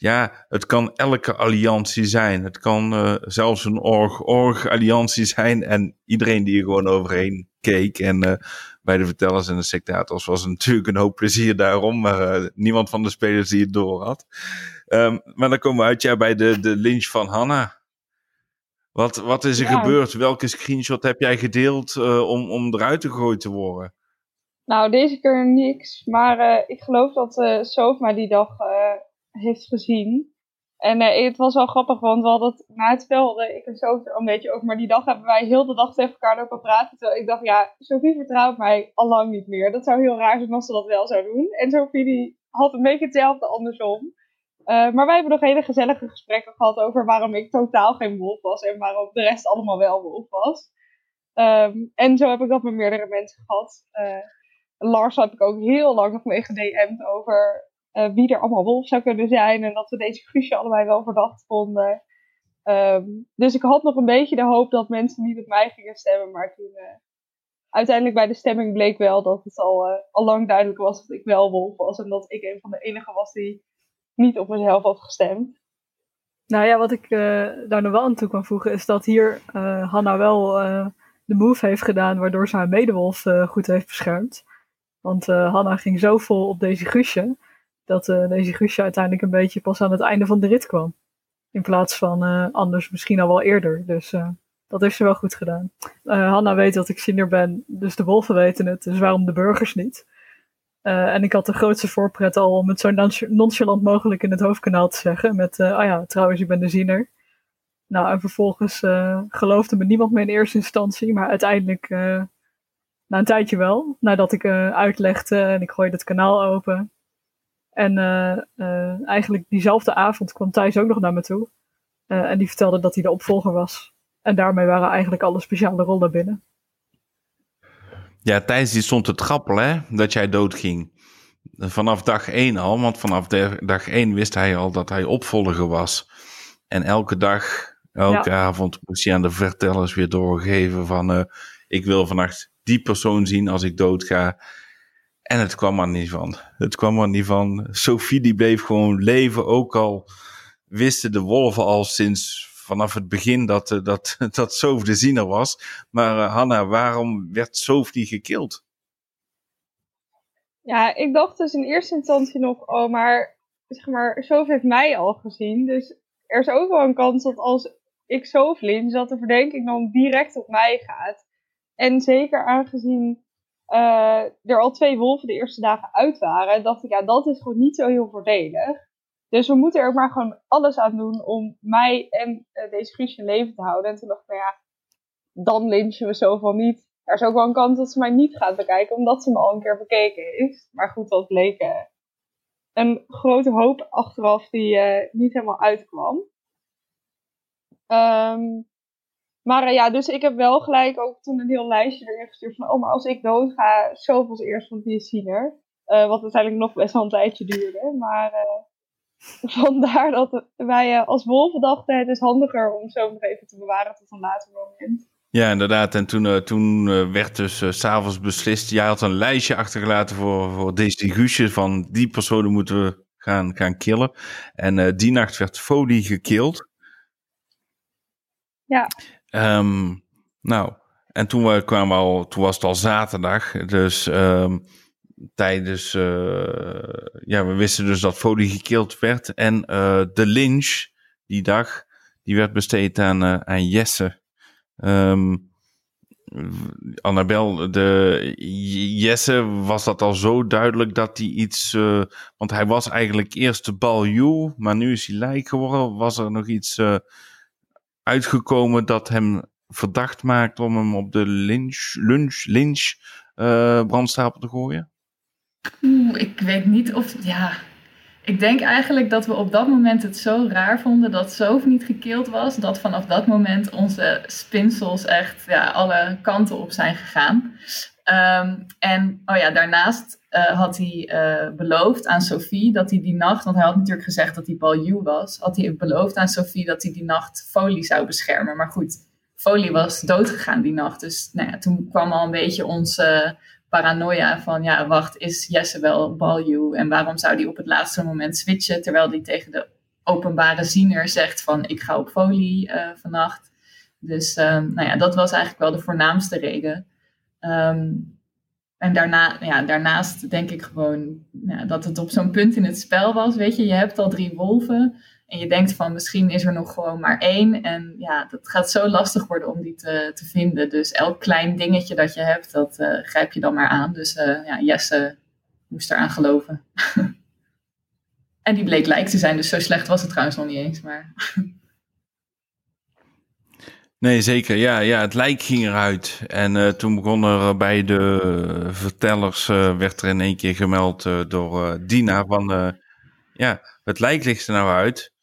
ja, het kan elke alliantie zijn. Het kan eh, zelfs een org-org-alliantie zijn. En iedereen die er gewoon overheen keek. En bij de vertellers en de sectators was natuurlijk een hoop plezier daarom. Maar niemand van de spelers die het door had. Ehm, maar dan komen we uit ja, bij de, de lynch van Hanna. Wat, wat is er Ja. gebeurd? Welke screenshot heb jij gedeeld eh, om, om eruit gegooid te worden? Nou, deze keer niks. Maar eh, ik geloof dat eh Sof mij die dag eh, heeft gezien. En eh, het was wel grappig, want we hadden het na het spel, ik en er al een beetje over. Maar die dag hebben wij heel de dag tegen elkaar lopen praten. Terwijl ik dacht, ja, Sophie vertrouwt mij al lang niet meer. Dat zou heel raar zijn als ze dat wel zou doen. En Sophie die had een beetje hetzelfde andersom. Eh, maar wij hebben nog hele gezellige gesprekken gehad over waarom ik totaal geen wolf was. En waarom de rest allemaal wel wolf was. Ehm, en zo heb ik dat met meerdere mensen gehad. Eh, Lars heb ik ook heel lang nog mee gedM'd over eh, wie er allemaal wolf zou kunnen zijn. En dat we deze Guusje allebei wel verdacht vonden. Ehm, dus ik had nog een beetje de hoop dat mensen niet op mij gingen stemmen. Maar toen, uiteindelijk bij de stemming bleek wel dat het al, al lang duidelijk was dat ik wel wolf was. En dat ik een van de enigen was die niet op mezelf had gestemd. Nou ja, wat ik eh, daar nog wel aan toe kan voegen is dat hier eh Hanna wel eh, de move heeft gedaan waardoor ze haar medewolf goed heeft beschermd. Want Hanna ging zo vol op deze Guusje dat deze Guusje uiteindelijk een beetje pas aan het einde van de rit kwam. In plaats van anders misschien al wel eerder. Dus dat heeft ze wel goed gedaan. Hanna weet dat ik senior ben, dus de wolven weten het. Dus waarom de burgers niet? Eh, en ik had de grootste voorpret al om het zo nonch- nonchalant mogelijk in het hoofdkanaal te zeggen. Met, eh ah ja, trouwens, ik ben de ziener. Nou, en vervolgens eh, geloofde me niemand meer in eerste instantie. Maar uiteindelijk, na een tijdje wel. Nadat ik uitlegde en ik gooide het kanaal open. En eigenlijk diezelfde avond kwam Thijs ook nog naar me toe. En die vertelde dat hij de opvolger was. En daarmee waren eigenlijk alle speciale rollen binnen. Ja, Thijs die stond te trappelen, hè, dat jij doodging. Vanaf dag één al, want vanaf de- dag één wist hij al dat hij opvolger was. En elke dag, elke avond moest hij aan de vertellers weer doorgeven van... eh, ik wil vannacht die persoon zien als ik doodga. En het kwam er niet van. Het kwam er niet van. Sophie die bleef gewoon leven, ook al wisten de wolven al sinds vanaf het begin dat, eh, dat, dat Sof de ziener was. Maar eh, Hanna, waarom werd Sophie gekild? Ja, ik dacht dus in eerste instantie nog, oh, maar zeg maar, Sof heeft mij al gezien. Dus er is ook wel een kans dat als ik Sof lynch, dat de verdenking dan direct op mij gaat. En zeker aangezien eh, er al twee wolven de eerste dagen uit waren, dacht ik, ja, dat is gewoon niet zo heel voordelig. Dus we moeten er maar gewoon alles aan doen om mij en eh, deze Guusje in leven te houden. En toen dacht ik, nou ja, dan lynchen we zoveel niet. Er is ook wel een kans dat ze mij niet gaat bekijken, omdat ze me al een keer bekeken heeft. Maar goed, dat bleek eh, een grote hoop achteraf die eh, niet helemaal uitkwam. Ehm, maar ja, dus ik heb wel gelijk ook toen een heel lijstje erin gestuurd van, oh, maar als ik dood ga, zoveel als eerst, want die is wat uiteindelijk nog best wel een tijdje duurde. Maar vandaar dat wij eh, als wolven dachten, het is handiger om zo nog even te bewaren tot een later moment. Ja, inderdaad. En toen, eh, toen eh, werd dus s s'avonds beslist. Jij had een lijstje achtergelaten voor, voor. Van die personen moeten we gaan, gaan killen. En die nacht werd Folie gekild. Ja. Ehm, nou, en toen, we, kwamen al, toen was het al zaterdag. Dus ehm, tijdens. eh, ja, we wisten dus dat Folie gekild werd. En eh, de lynch die dag. Die werd besteed aan, eh, aan Jesse. Ehm, Annabel, de Jesse, was dat al zo duidelijk dat hij iets. want hij was eigenlijk eerst de baljoe, maar nu is hij lijk geworden. Was er nog iets uitgekomen dat hem verdacht maakt om hem op de lynch, lunch, lynch eh, brandstapel te gooien? Oeh, ik weet niet of. Ja. Ik denk eigenlijk dat we op dat moment het zo raar vonden dat Sof niet gekild was. Dat vanaf dat moment onze spinsels echt ja, alle kanten op zijn gegaan. Ehm, en oh ja, daarnaast eh, had hij eh, beloofd aan Sophie dat hij die nacht, want hij had natuurlijk gezegd dat hij Balju was, had hij beloofd aan Sophie dat hij die nacht Folie zou beschermen. Maar goed, Folie was doodgegaan die nacht. Dus nou ja, toen kwam al een beetje onze paranoia van, ja, wacht, is Jesse wel Balju? En waarom zou hij op het laatste moment switchen, terwijl hij tegen de openbare ziener zegt van, ik ga op Folie eh, vannacht. Dus ehm, nou ja, dat was eigenlijk wel de voornaamste reden. Ehm, en daarna, ja, daarnaast denk ik gewoon dat het op zo'n punt in het spel was. Weet je, je hebt al drie wolven. En je denkt van misschien is er nog gewoon maar één. En ja, dat gaat zo lastig worden om die te, te vinden. Dus elk klein dingetje dat je hebt, dat eh, grijp je dan maar aan. Dus eh, ja, Jesse moest eraan geloven. en die bleek lijk te zijn, dus zo slecht was het trouwens nog niet eens. Maar Nee, zeker. Ja, ja het lijk ging eruit. En eh, toen begon er bij de vertellers, werd er in één keer gemeld door Dina van, ja, het lijk ligt er nou uit.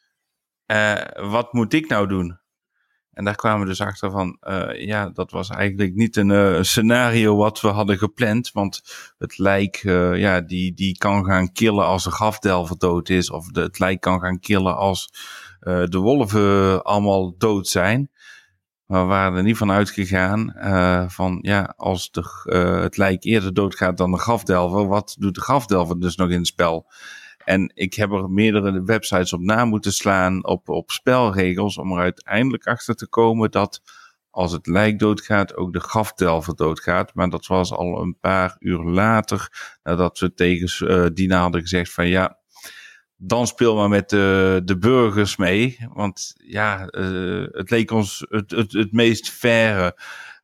Eh, wat moet ik nou doen? En daar kwamen we dus achter van, eh, ja, dat was eigenlijk niet een eh, scenario wat we hadden gepland. Want het lijk, ja, die, die kan gaan killen als de grafdelver dood is. Of de, het lijk kan gaan killen als de wolven allemaal dood zijn. Maar we waren er niet van uitgegaan van ja, als de, het lijk eerder doodgaat dan de grafdelver, wat doet de grafdelver dus nog in het spel? En ik heb er meerdere websites op na moeten slaan op, op spelregels om er uiteindelijk achter te komen dat als het lijk doodgaat, ook de grafdelver doodgaat. Maar dat was al een paar uur later, nadat we tegen uh, Dina hadden gezegd van ja, dan speel maar met de, de burgers mee. Want ja, uh, het leek ons het, het, het meest faire.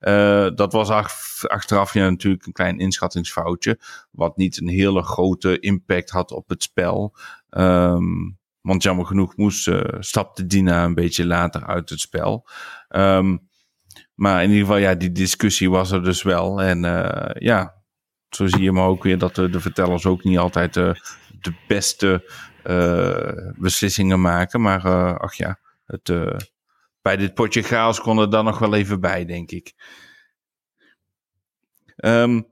Uh, dat was ach, achteraf ja, natuurlijk een klein inschattingsfoutje. Wat niet een hele grote impact had op het spel. Um, want jammer genoeg moest, uh, stapte Dina een beetje later uit het spel. Um, maar in ieder geval, ja, die discussie was er dus wel. En ja, zo zie je maar ook weer dat de, vertellers ook niet altijd de beste beslissingen maken. Maar ach ja, het, bij dit potje chaos kon er dan nog wel even bij, denk ik. Um,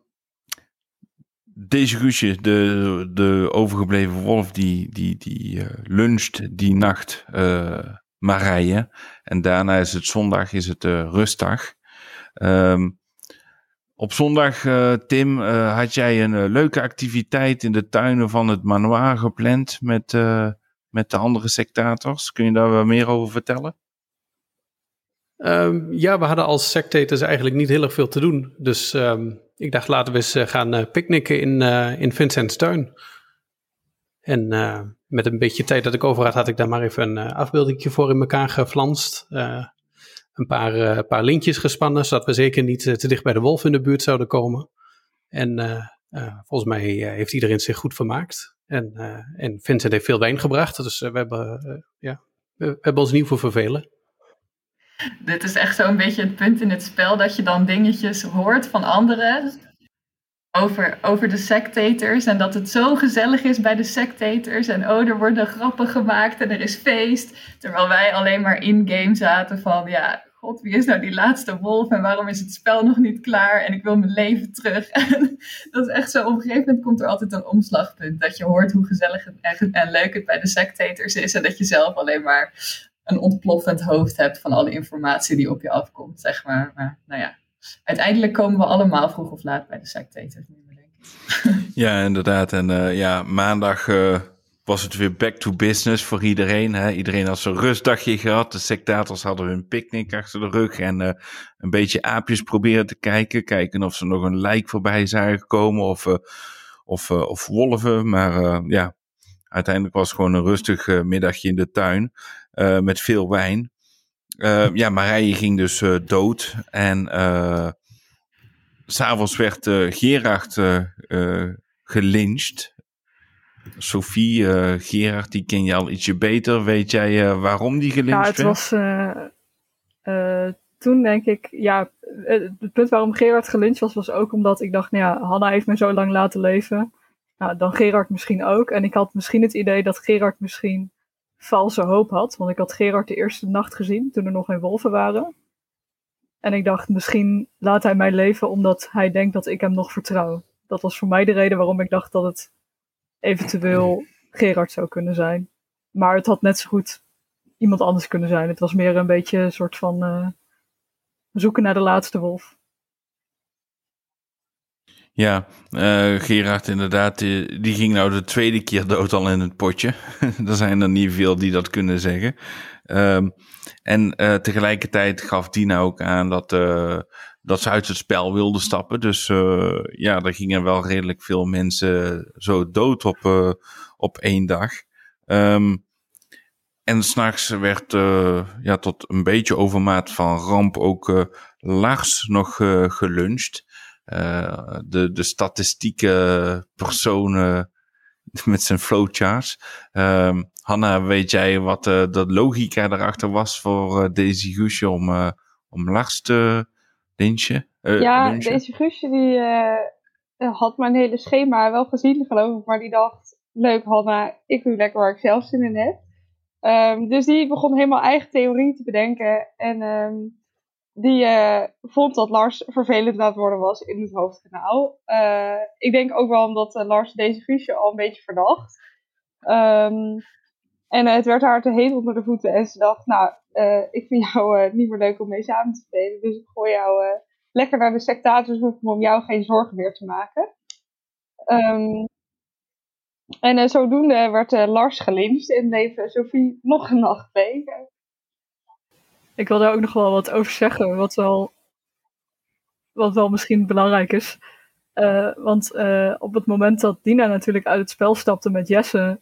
deze Guusje, de, de overgebleven wolf, die, die, die luncht die nacht Marije. En daarna is het zondag, is het rustdag. Um, op zondag, uh, Tim, uh, had jij een uh, leuke activiteit in de tuinen van het manoir gepland met, met de andere sectators. Kun je daar wel meer over vertellen? Um, ja, we hadden als sectators eigenlijk niet heel erg veel te doen. Dus um, ik dacht, laten we eens gaan picknicken in, in Vincent's tuin. En met een beetje tijd dat ik over had, had ik daar maar even een afbeelding voor in elkaar geflanst een paar, uh, paar lintjes gespannen, zodat we zeker niet uh, te dicht bij de wolf in de buurt zouden komen. En uh, volgens mij heeft iedereen zich goed vermaakt. En, en Vincent heeft veel wijn gebracht, dus we, hebben, ja, we, hebben ons nieuw voor vervelen. Dit is echt zo'n beetje het punt in het spel dat je dan dingetjes hoort van anderen over, over de sectators en dat het zo gezellig is bij de sectators en oh, er worden grappen gemaakt en er is feest. Terwijl wij alleen maar in-game zaten van ja, god, wie is nou die laatste wolf en waarom is het spel nog niet klaar en ik wil mijn leven terug. Dat is echt zo, op een gegeven moment komt er altijd een omslagpunt. Dat je hoort hoe gezellig en, en leuk het bij de sectators is en dat je zelf alleen maar een ontploffend hoofd hebt van alle informatie die op je afkomt, zeg maar. Maar nou ja, uiteindelijk komen we allemaal vroeg of laat bij de sectators. Ja, inderdaad. En uh, ja, maandag uh, was het weer back to business voor iedereen. Hè? Iedereen had zijn rustdagje gehad. De sectators hadden hun picknick achter de rug. En uh, een beetje aapjes proberen te kijken. Kijken of ze nog een lijk voorbij zijn gekomen. Of, of, of wolven. Maar ja, uiteindelijk was het gewoon een rustig middagje in de tuin. Met veel wijn. ja, Marije ging dus dood. En s'avonds werd Gerard gelyncht. Sophie, Gerard, die ken je al ietsje beter. Weet jij waarom die gelyncht werd? Ja, het was toen denk ik, ja, het punt waarom Gerard gelyncht was, was ook omdat ik dacht, nou ja, Hanna heeft me zo lang laten leven. Nou, dan Gerard misschien ook. En ik had misschien het idee dat Gerard misschien valse hoop had. Want ik had Gerard de eerste nacht gezien, toen er nog geen wolven waren. En ik dacht, misschien laat hij mij leven omdat hij denkt dat ik hem nog vertrouw. Dat was voor mij de reden waarom ik dacht dat het eventueel Gerard zou kunnen zijn. Maar het had net zo goed iemand anders kunnen zijn. Het was meer een beetje een soort van uh, zoeken naar de laatste wolf. Ja, uh, Gerard inderdaad, die, ging nou de tweede keer dood al in het potje. er zijn er niet veel die dat kunnen zeggen. Um, en uh, tegelijkertijd gaf Dina ook aan dat, uh, dat ze uit het spel wilde stappen. Dus ja, er gingen wel redelijk veel mensen zo dood op, op één dag. Um, en s'nachts werd ja, tot een beetje overmaat van ramp ook Lars nog geluncht. De, de statistieke personen met zijn flowcharts. Um, Hanna, weet jij wat uh, de logica erachter was voor uh, Daisy Guusje om, uh, om Lars te lynchen? ja, lunchen? Daisy Guusje die had mijn hele schema wel gezien geloof ik, maar die dacht, leuk Hanna, ik doe lekker waar ik zelf zin in heb. Um, dus die begon helemaal eigen theorie te bedenken en um, die vond dat Lars vervelend aan worden was in het hoofdkanaal. ik denk ook wel omdat Lars Daisy Guusje al een beetje verdacht. Um, en het werd haar te heet onder de voeten. En ze dacht, nou, eh, ik vind jou eh, niet meer leuk om mee samen te spelen. Dus ik gooi jou eh, lekker naar de sectators om jou geen zorgen meer te maken. Ehm, en eh, zodoende werd eh, Lars gelincht en bleef eh, Sophie nog een nacht leven. Ik wil daar ook nog wel wat over zeggen, wat wel, wat wel misschien belangrijk is. Eh, want eh, op het moment dat Dina natuurlijk uit het spel stapte met Jesse,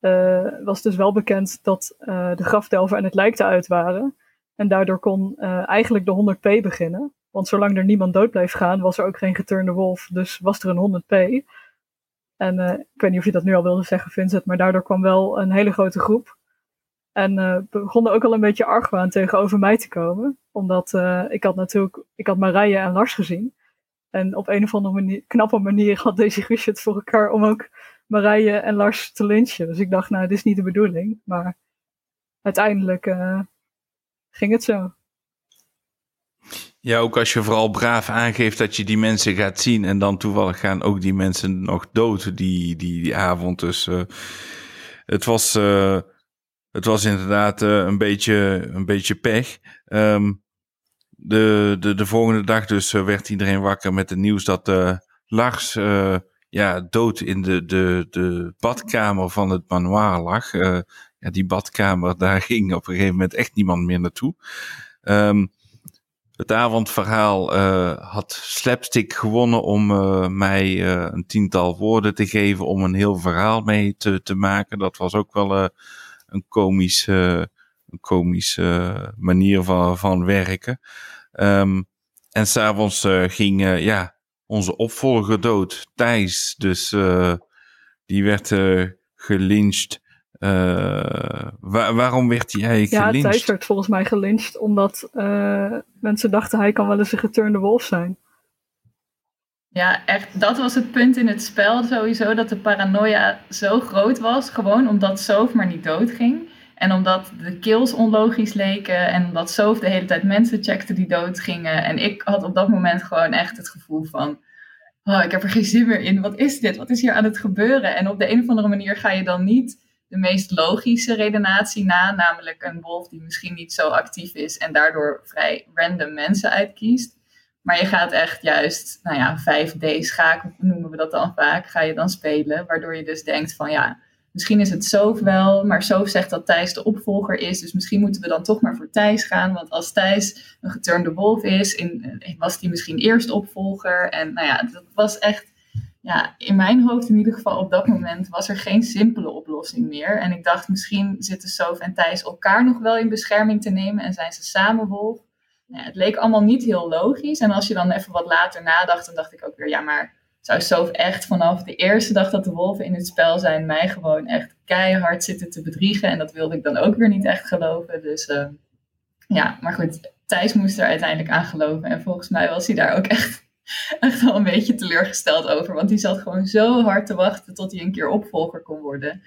eh, was dus wel bekend dat de grafdelver en het lijk eruit waren. En daardoor kon eigenlijk de 100p beginnen. Want zolang er niemand dood bleef gaan, was er ook geen geturnde wolf. Dus was er een 100p. En ik weet niet of je dat nu al wilde zeggen, Vincent, maar daardoor kwam wel een hele grote groep. En eh begon er ook al een beetje argwaan tegenover mij te komen. Omdat eh, ik had natuurlijk, ik had Marije en Lars gezien. En op een of andere manier, knappe manier had deze Guusje het voor elkaar om ook Marije en Lars te lynchen. Dus ik dacht, nou, dit is niet de bedoeling. Maar uiteindelijk eh, ging het zo. Ja, ook als je vooral braaf aangeeft dat je die mensen gaat zien en dan toevallig gaan ook die mensen nog dood die, die, die avond. Dus het, was, het was inderdaad eh, een, beetje, een beetje pech. Ehm, de, de, de volgende dag dus eh, werd iedereen wakker met het nieuws dat eh, Lars ja, dood in de, de, de badkamer van het manoir lag. Ja, die badkamer, daar ging op een gegeven moment echt niemand meer naartoe. Ehm, het avondverhaal had Slapstick gewonnen om mij een tiental woorden te geven om een heel verhaal mee te, te maken. Dat was ook wel een komisch, eh, een komisch eh, manier van, van werken. Ehm, en s'avonds eh ging ja, onze opvolger dood, Thijs. Dus die werd gelyncht. Wa- waarom werd hij eigenlijk Ja, gelyncht? Thijs werd volgens mij gelyncht omdat mensen dachten hij kan wel eens een geturnde wolf zijn. Ja, echt, dat was het punt in het spel sowieso, dat de paranoia zo groot was. Gewoon omdat Soof maar niet doodging. En omdat de kills onlogisch leken. En omdat Soof de hele tijd mensen checkte die doodgingen. En ik had op dat moment gewoon echt het gevoel van... Oh, ik heb er geen zin meer in. Wat is dit? Wat is hier aan het gebeuren? En op de een of andere manier ga je dan niet de meest logische redenatie na. Namelijk een wolf die misschien niet zo actief is. En daardoor vrij random mensen uitkiest. Maar je gaat echt juist, nou ja, 5D-schaak noemen we dat dan vaak, ga je dan spelen. Waardoor je dus denkt van ja, misschien is het Soof wel, maar Soof zegt dat Thijs de opvolger is. Dus misschien moeten we dan toch maar voor Thijs gaan. Want als Thijs een geturnde wolf is, in, was die misschien eerst opvolger. En nou ja, dat was echt, ja, in mijn hoofd in ieder geval op dat moment was er geen simpele oplossing meer. En ik dacht misschien zitten Soof en Thijs elkaar nog wel in bescherming te nemen en zijn ze samen wolf. Het leek allemaal niet heel logisch. En als je dan even wat later nadacht, dan dacht ik ook weer, ja, maar zou Soof echt vanaf de eerste dag dat de wolven in het spel zijn, mij gewoon echt keihard zitten te bedriegen? En dat wilde ik dan ook weer niet echt geloven. Dus eh, ja, maar goed, Thijs moest er uiteindelijk aan geloven. En volgens mij was hij daar ook echt, echt wel een beetje teleurgesteld over. Want die zat gewoon zo hard te wachten tot hij een keer opvolger kon worden.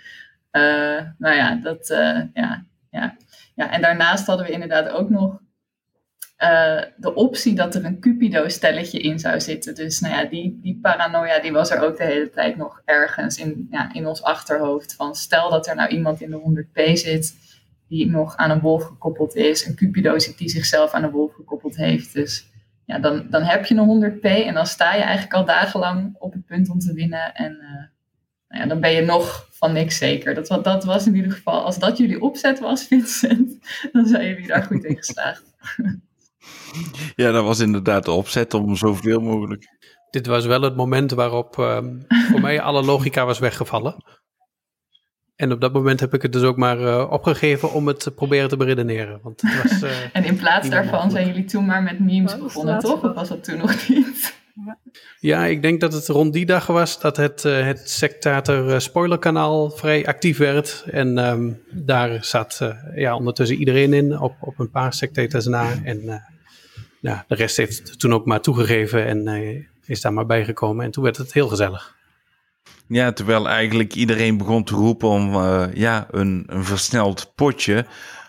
Eh, nou ja, dat, eh, ja, ja. ja, en daarnaast hadden we inderdaad ook nog eh, de optie dat er een Cupido-stelletje in zou zitten. Dus nou ja, die, die paranoia die was er ook de hele tijd nog ergens in, ja, in ons achterhoofd. Van stel dat er nou iemand in de 100p zit die nog aan een wolf gekoppeld is. Een Cupido zit die zichzelf aan een wolf gekoppeld heeft. Dus ja, dan, dan heb je een 100p en dan sta je eigenlijk al dagenlang op het punt om te winnen. En eh, nou ja, dan ben je nog van niks zeker. Dat, dat was in ieder geval, als dat jullie opzet was, Vincent, dan zijn jullie daar goed in geslaagd. Ja, dat was inderdaad de opzet om zoveel mogelijk. Dit was wel het moment waarop ehm, voor mij alle logica was weggevallen. En op dat moment heb ik het dus ook maar eh, opgegeven om het te proberen te beredeneren. Want het was, eh, En in plaats daarvan mogelijk. zijn jullie toen maar met memes begonnen, toch? Of was dat toen nog niet? ja, ik denk dat het rond die dag was dat het, eh, het Sectator eh, spoilerkanaal vrij actief werd. En ehm, daar zat eh, ja, ondertussen iedereen in, op, op een paar sectators na. En eh, de rest heeft toen ook maar toegegeven en eh, is daar maar bijgekomen. En toen werd het heel gezellig. Ja, terwijl eigenlijk iedereen begon te roepen om eh, ja, een, een versneld potje.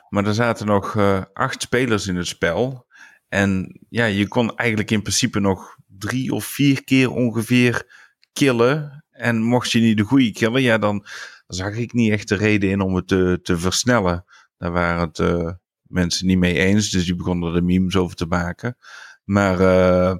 Maar er zaten nog eh, acht spelers in het spel. En ja, je kon eigenlijk in principe nog drie of vier keer ongeveer killen. En mocht je niet de goede killen, ja, dan zag ik niet echt de reden in om het te, te versnellen. Daar waren het, mensen niet mee eens. Dus die begonnen er memes over te maken. Maar uh,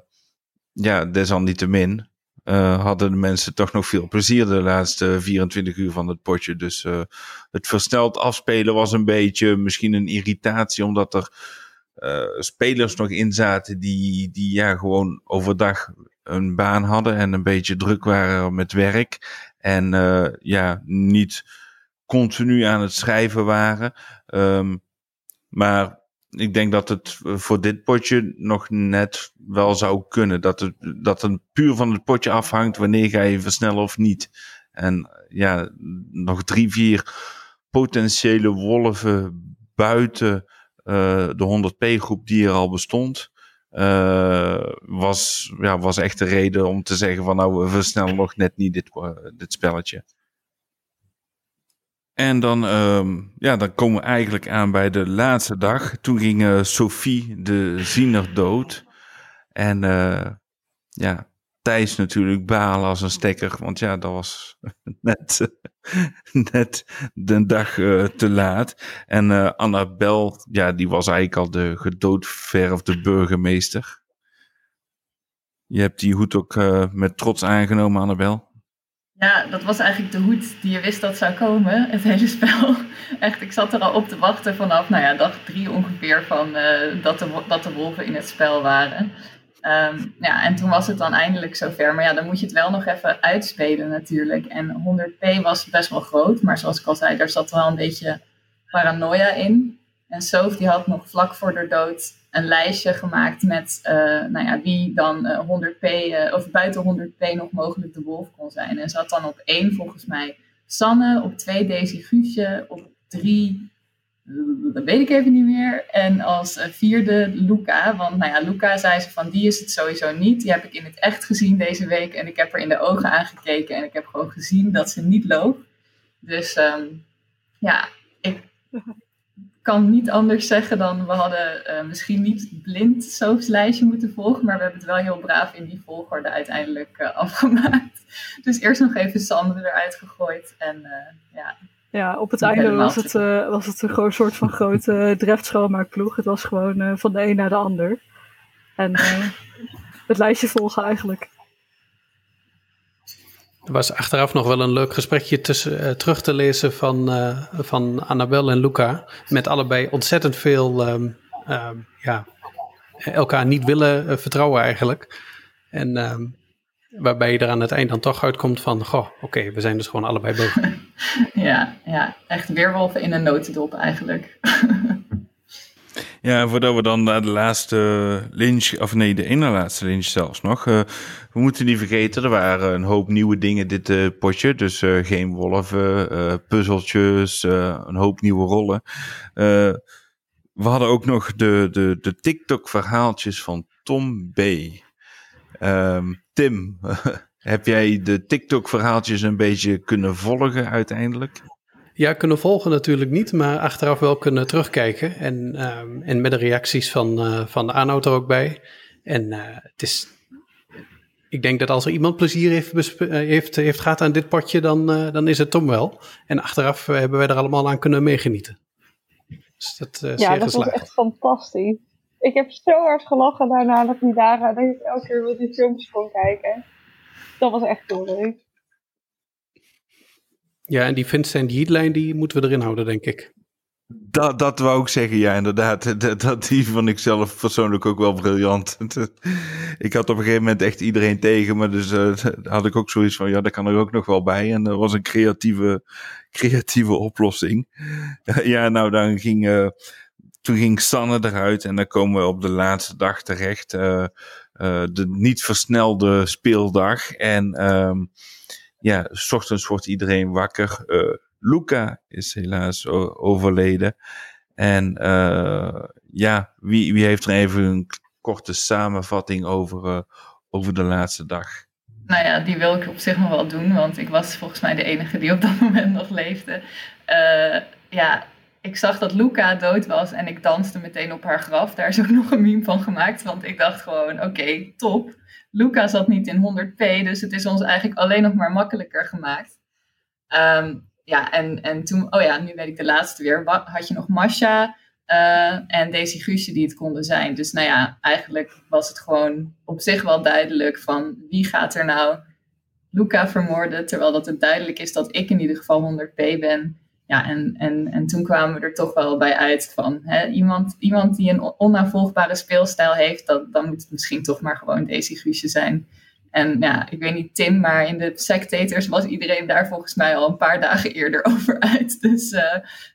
ja, desalniettemin uh, hadden de mensen toch nog veel plezier de laatste 24 uur van het potje. Dus uh, het versneld afspelen was een beetje misschien een irritatie, omdat er spelers nog in zaten die, die ja, gewoon overdag een baan hadden en een beetje druk waren met werk. En ja, niet continu aan het schrijven waren. Um, maar ik denk dat het voor dit potje nog net wel zou kunnen. Dat het, dat het puur van het potje afhangt wanneer ga je versnellen of niet. En ja, nog drie, vier potentiële wolven buiten uh, de 100p groep die er al bestond. Was, ja, was echt de reden om te zeggen van nou we versnellen nog net niet dit, dit spelletje. En dan, um, ja, dan komen we eigenlijk aan bij de laatste dag. Toen ging uh, Sophie de ziener dood. En uh, ja, Thijs natuurlijk balen als een stekker. Want ja, dat was net, net de dag uh, te laat. En Annabel, ja, die was eigenlijk al de gedoodverfde burgemeester. Je hebt die hoed ook met trots aangenomen, Annabel. Ja, dat was eigenlijk de hoed die je wist dat zou komen, het hele spel. Echt, ik zat er al op te wachten vanaf, nou ja, dag drie ongeveer van uh, dat, de, dat de wolven in het spel waren. Um, ja, en toen was het dan eindelijk zover. Maar ja, dan moet je het wel nog even uitspelen natuurlijk. En 100p was best wel groot, maar zoals ik al zei, daar zat wel een beetje paranoia in. En Sof die had nog vlak voor de dood een lijstje gemaakt met uh, nou ja, wie dan uh, 100p uh, of buiten 100p nog mogelijk de wolf kon zijn. En zat dan op één volgens mij Sanne, op twee Daisy Guusje, op drie, dat weet ik even niet meer. En als vierde Luca, want nou ja, Luca zei ze van die is het sowieso niet. Die heb ik in het echt gezien deze week en ik heb er in de ogen aangekeken en ik heb gewoon gezien dat ze niet loopt. Dus um, ja, ik kan niet anders zeggen dan we hadden uh, misschien niet blind Soaps lijstje moeten volgen, maar we hebben het wel heel braaf in die volgorde uiteindelijk uh, afgemaakt. Dus eerst nog even Sander eruit gegooid en uh, ja. Ja, op het einde was het, was het een soort van grote dreft-schoonmaakploeg. Het was gewoon van de een naar de ander. En het lijstje volgen eigenlijk. Er was achteraf nog wel een leuk gesprekje tussen, uh, terug te lezen van, uh, van Annabel en Luca. Met allebei ontzettend veel um, um, ja, elkaar niet willen uh, vertrouwen eigenlijk. En um, waarbij je er aan het eind dan toch uitkomt van, goh, oké, we zijn dus gewoon allebei boven. ja, ja, echt weerwolven in een notendop eigenlijk. Ja, voordat we dan naar de laatste lynch, of nee, de ene laatste lynch zelfs nog. Uh, we moeten niet vergeten, er waren een hoop nieuwe dingen dit uh, potje. Dus uh, geen wolven, puzzeltjes, een hoop nieuwe rollen. we hadden ook nog de, de, de TikTok-verhaaltjes van Tom B. Um, Tim, heb jij de TikTok-verhaaltjes een beetje kunnen volgen uiteindelijk? Ja, kunnen volgen natuurlijk niet, maar achteraf wel kunnen terugkijken. En, um, en met de reacties van, uh, van Arnoud er ook bij. En uh, het is. Ik denk dat als er iemand plezier heeft, heeft, heeft gehad aan dit potje, dan, uh, dan is het Tom wel. En achteraf hebben wij er allemaal aan kunnen meegenieten. Dus dat, ja, dat was echt fantastisch. Ik heb zo hard gelachen daarna dat ik daar dat ik elke keer wil die filmpjes kon kijken. Dat was echt heel leuk. Ja, en die Vincent Heatlijn, die moeten we erin houden, denk ik. Dat, dat wou ik zeggen, ja, inderdaad. Dat, die vond ik zelf persoonlijk ook wel briljant. ik had op een gegeven moment echt iedereen tegen me, dus uh, had ik ook zoiets van, ja, dat kan er ook nog wel bij. En dat was een creatieve, creatieve oplossing. ja, nou, dan ging, uh, toen ging Sanne eruit en dan komen we op de laatste dag terecht. Uh, de niet versnelde speeldag. En... Um, ja, s ochtends wordt iedereen wakker. Uh, Luca is helaas overleden. En uh, ja, wie, wie heeft er even een korte samenvatting over, uh, over de laatste dag? Nou ja, die wil ik op zich nog wel doen, want ik was volgens mij de enige die op dat moment nog leefde. ja, ik zag dat Luca dood was en ik danste meteen op haar graf. Daar is ook nog een meme van gemaakt, want ik dacht gewoon, oké, top. Luca zat niet in 100p, dus het is ons eigenlijk alleen nog maar makkelijker gemaakt. Um, ja, en, en toen, oh ja, nu weet ik de laatste weer. Had je nog Masha, eh, en Daisy Guusje die het konden zijn. Dus nou ja, eigenlijk was het gewoon op zich wel duidelijk van wie gaat er nou Luca vermoorden, terwijl dat het duidelijk is dat ik in ieder geval 100p ben. Ja, en, en, en toen kwamen we er toch wel bij uit van hè, iemand, iemand die een onnavolgbare speelstijl heeft, dat, dan moet het misschien toch maar gewoon Daisy Guusje zijn. En ja, ik weet niet Tim, maar in de Sectators was iedereen daar volgens mij al een paar dagen eerder over uit. Dus uh,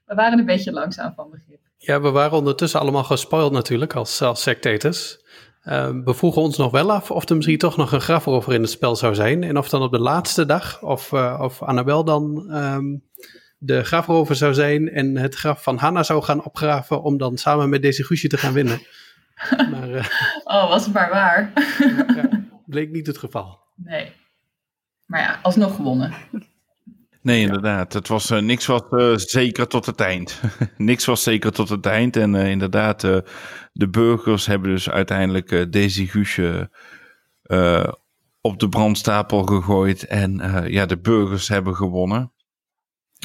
we waren een beetje langzaam van begrip. Ja, we waren ondertussen allemaal gespoild natuurlijk als, als Sectators. Uh, we vroegen ons nog wel af of er misschien toch nog een graf over in het spel zou zijn. En of dan op de laatste dag, of, uh, of Annabel dan um, de grafrover zou zijn en het graf van Hanna zou gaan opgraven om dan samen met deze Guusje te gaan winnen. Maar, uh, oh, was het maar waar. ja, bleek niet het geval. Nee. Maar ja, alsnog gewonnen. Nee, inderdaad. Het was, uh, niks was uh, zeker tot het eind. niks was zeker tot het eind. En uh, inderdaad, de burgers hebben dus uiteindelijk Daisy Guusje op de brandstapel gegooid. En ja, de burgers hebben gewonnen.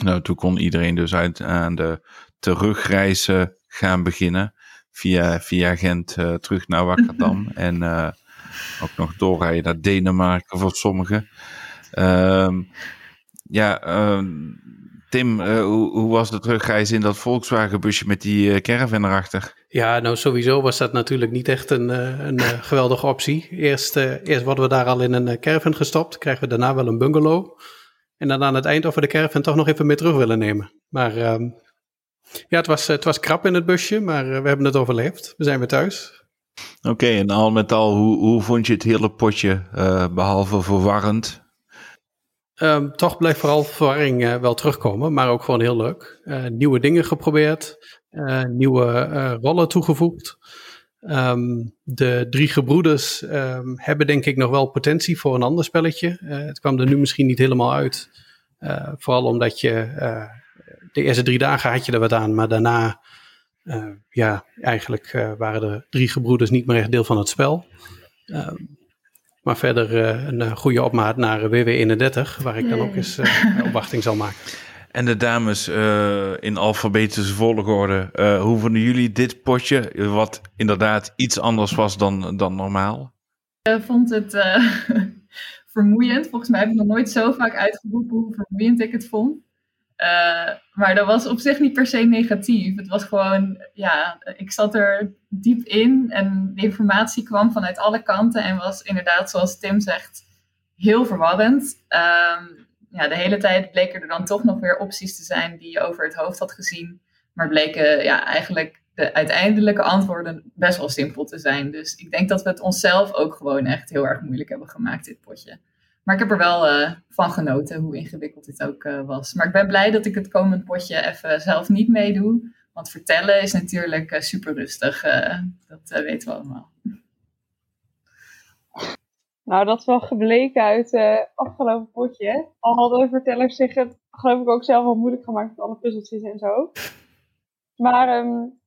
Nou, toen kon iedereen dus uit aan de terugreizen gaan beginnen. Via, via Gent terug naar Wakkerdam. en ook nog doorrijden naar Denemarken voor sommigen. Ehm ja, uh, Tim, uh, hoe, hoe, was de terugreis in dat Volkswagen-busje met die caravan erachter? Ja, nou sowieso was dat natuurlijk niet echt een, een geweldige optie. Eerst, eerst worden we daar al in een caravan gestopt, krijgen we daarna wel een bungalow. En dan aan het eind we de caravan toch nog even mee terug willen nemen. Maar ehm, ja, het was, het was krap in het busje, maar we hebben het overleefd. We zijn weer thuis. Oké, okay, en al met al, hoe, hoe vond je het hele potje, behalve verwarrend? Um, toch blijft vooral verwarring uh, wel terugkomen, maar ook gewoon heel leuk. Uh, nieuwe dingen geprobeerd, nieuwe rollen toegevoegd. Um, de drie gebroeders um, hebben denk ik nog wel potentie voor een ander spelletje. het kwam er nu misschien niet helemaal uit. vooral omdat je de eerste drie dagen had je er wat aan, maar daarna ja, eigenlijk waren de drie gebroeders niet meer echt deel van het spel. Maar verder een goede opmaat naar WW31, waar ik dan ook eens opwachting zal maken. En de dames in alfabetische volgorde, hoe vonden jullie dit potje, wat inderdaad iets anders was dan, dan normaal? Ik vond het vermoeiend. Volgens mij heb ik nog nooit zo vaak uitgeroepen hoe vermoeiend ik het vond. Maar dat was op zich niet per se negatief. Het was gewoon, ja, ik zat er diep in en de informatie kwam vanuit alle kanten en was inderdaad, zoals Tim zegt, heel verwarrend. Um, ja, de hele tijd bleken er dan toch nog weer opties te zijn die je over het hoofd had gezien. Maar bleken ja, eigenlijk de uiteindelijke antwoorden best wel simpel te zijn. Dus ik denk dat we het onszelf ook gewoon echt heel erg moeilijk hebben gemaakt, dit potje. Maar ik heb er wel uh, van genoten, hoe ingewikkeld dit ook uh, was. Maar ik ben blij dat ik het komend potje even zelf niet meedoe. Want vertellen is natuurlijk uh, super rustig. dat weten we allemaal. Nou, dat is wel gebleken uit het afgelopen potje. Al hadden vertellers zich het, geloof ik, ook zelf wel moeilijk gemaakt met alle puzzeltjes en zo. Maar um,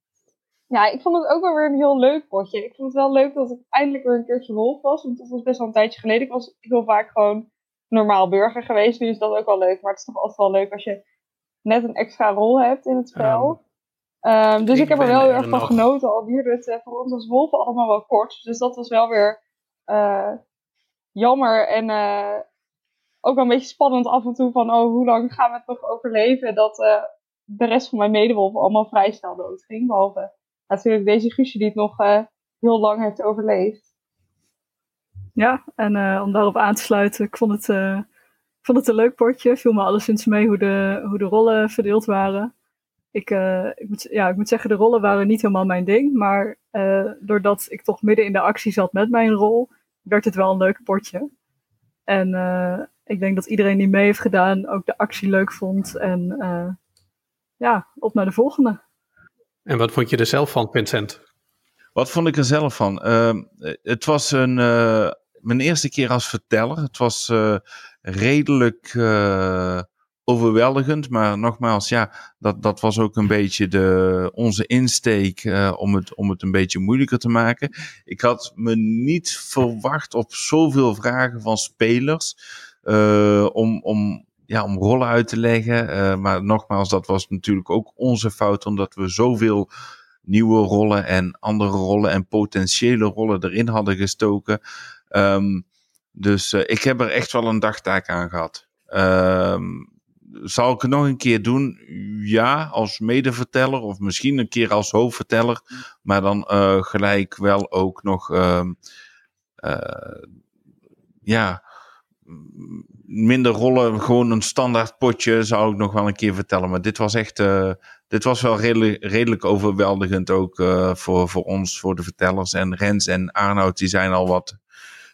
ja, ik vond het ook wel weer een heel leuk potje. Ik vond het wel leuk dat ik eindelijk weer een keertje wolf was. Want dat was best wel een tijdje geleden. Ik was heel vaak gewoon normaal burger geweest. Nu is dat ook wel leuk. Maar het is toch altijd wel leuk als je net een extra rol hebt in het spel. Um, um, dus ik, ik heb er wel heel erg van genoten. Al duurde het uh, voor ons als wolven allemaal wel kort. Dus dat was wel weer uh, jammer. En uh, ook wel een beetje spannend af en toe. Van oh, hoe lang gaan we het nog overleven? Dat de rest van mijn medewolven allemaal vrij snel dood ging. Behalve natuurlijk deze Guusje die het nog uh, heel lang heeft overleefd. Ja, en om daarop aan te sluiten, ik vond het, vond het een leuk potje. Viel me alleszins mee hoe de, hoe de rollen verdeeld waren. Ik, ik, moet, ja, ik moet zeggen, de rollen waren niet helemaal mijn ding. Maar doordat ik toch midden in de actie zat met mijn rol, werd het wel een leuk potje. En ik denk dat iedereen die mee heeft gedaan ook de actie leuk vond. En ja, op naar de volgende. En wat vond je er zelf van, Vincent? Wat vond ik er zelf van? Uh, het was een, uh, mijn eerste keer als verteller. Het was uh, redelijk uh, overweldigend. Maar nogmaals, ja, dat, dat was ook een beetje de, onze insteek om, het, om het een beetje moeilijker te maken. Ik had me niet verwacht op zoveel vragen van spelers. om, om ja, om rollen uit te leggen. Uh, maar nogmaals, dat was natuurlijk ook onze fout, omdat we zoveel nieuwe rollen en andere rollen en potentiële rollen erin hadden gestoken. Ehm, dus eh, ik heb er echt wel een dagtaak aan gehad. Ehm, zal ik het nog een keer doen? Ja, als medeverteller of misschien een keer als hoofdverteller. Maar dan eh, gelijk wel ook nog, ehm, eh, ja, minder rollen. Gewoon een standaard potje zou ik nog wel een keer vertellen. Maar dit was echt, eh, dit was wel redelijk, redelijk overweldigend ook voor, voor ons, voor de vertellers. En Rens en Arnoud, die zijn al wat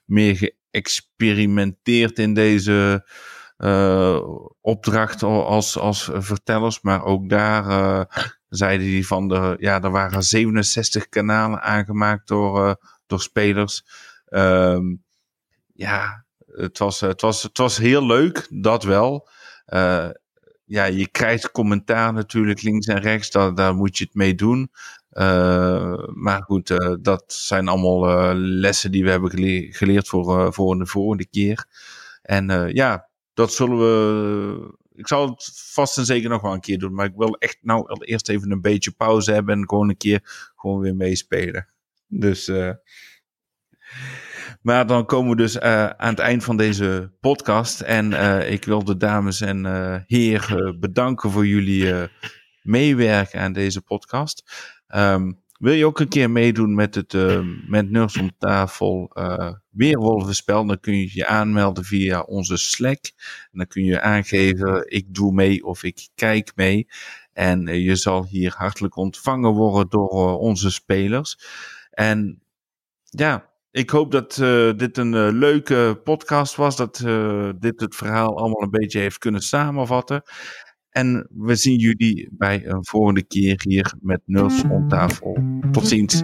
meer geëxperimenteerd in deze eh, opdracht als, als vertellers. Maar ook daar eh, zeiden die van de, ja, er waren 67 kanalen aangemaakt door, eh, door spelers. Ehm, ja, het was, het, was, het was heel leuk, dat wel. Ja, je krijgt commentaar natuurlijk links en rechts, daar, daar moet je het mee doen. Maar goed, dat zijn allemaal lessen die we hebben gele- geleerd voor, voor de volgende keer. En ja, dat zullen we. Ik zal het vast en zeker nog wel een keer doen. Maar ik wil echt nou eerst even een beetje pauze hebben en gewoon een keer gewoon weer meespelen. Dus. eh, maar dan komen we dus eh, aan het eind van deze podcast. En eh, ik wil de dames en heren bedanken voor jullie meewerken aan deze podcast. Ehm, wil je ook een keer meedoen met het eh, met om tafel eh Weerwolvenspel? Dan kun je je aanmelden via onze Slack. En dan kun je aangeven, ik doe mee of ik kijk mee. En eh, je zal hier hartelijk ontvangen worden door onze spelers. En ja, ik hoop dat dit een leuke podcast was. Dat dit het verhaal allemaal een beetje heeft kunnen samenvatten. En we zien jullie bij een volgende keer hier met Nerds om tafel. Tot ziens.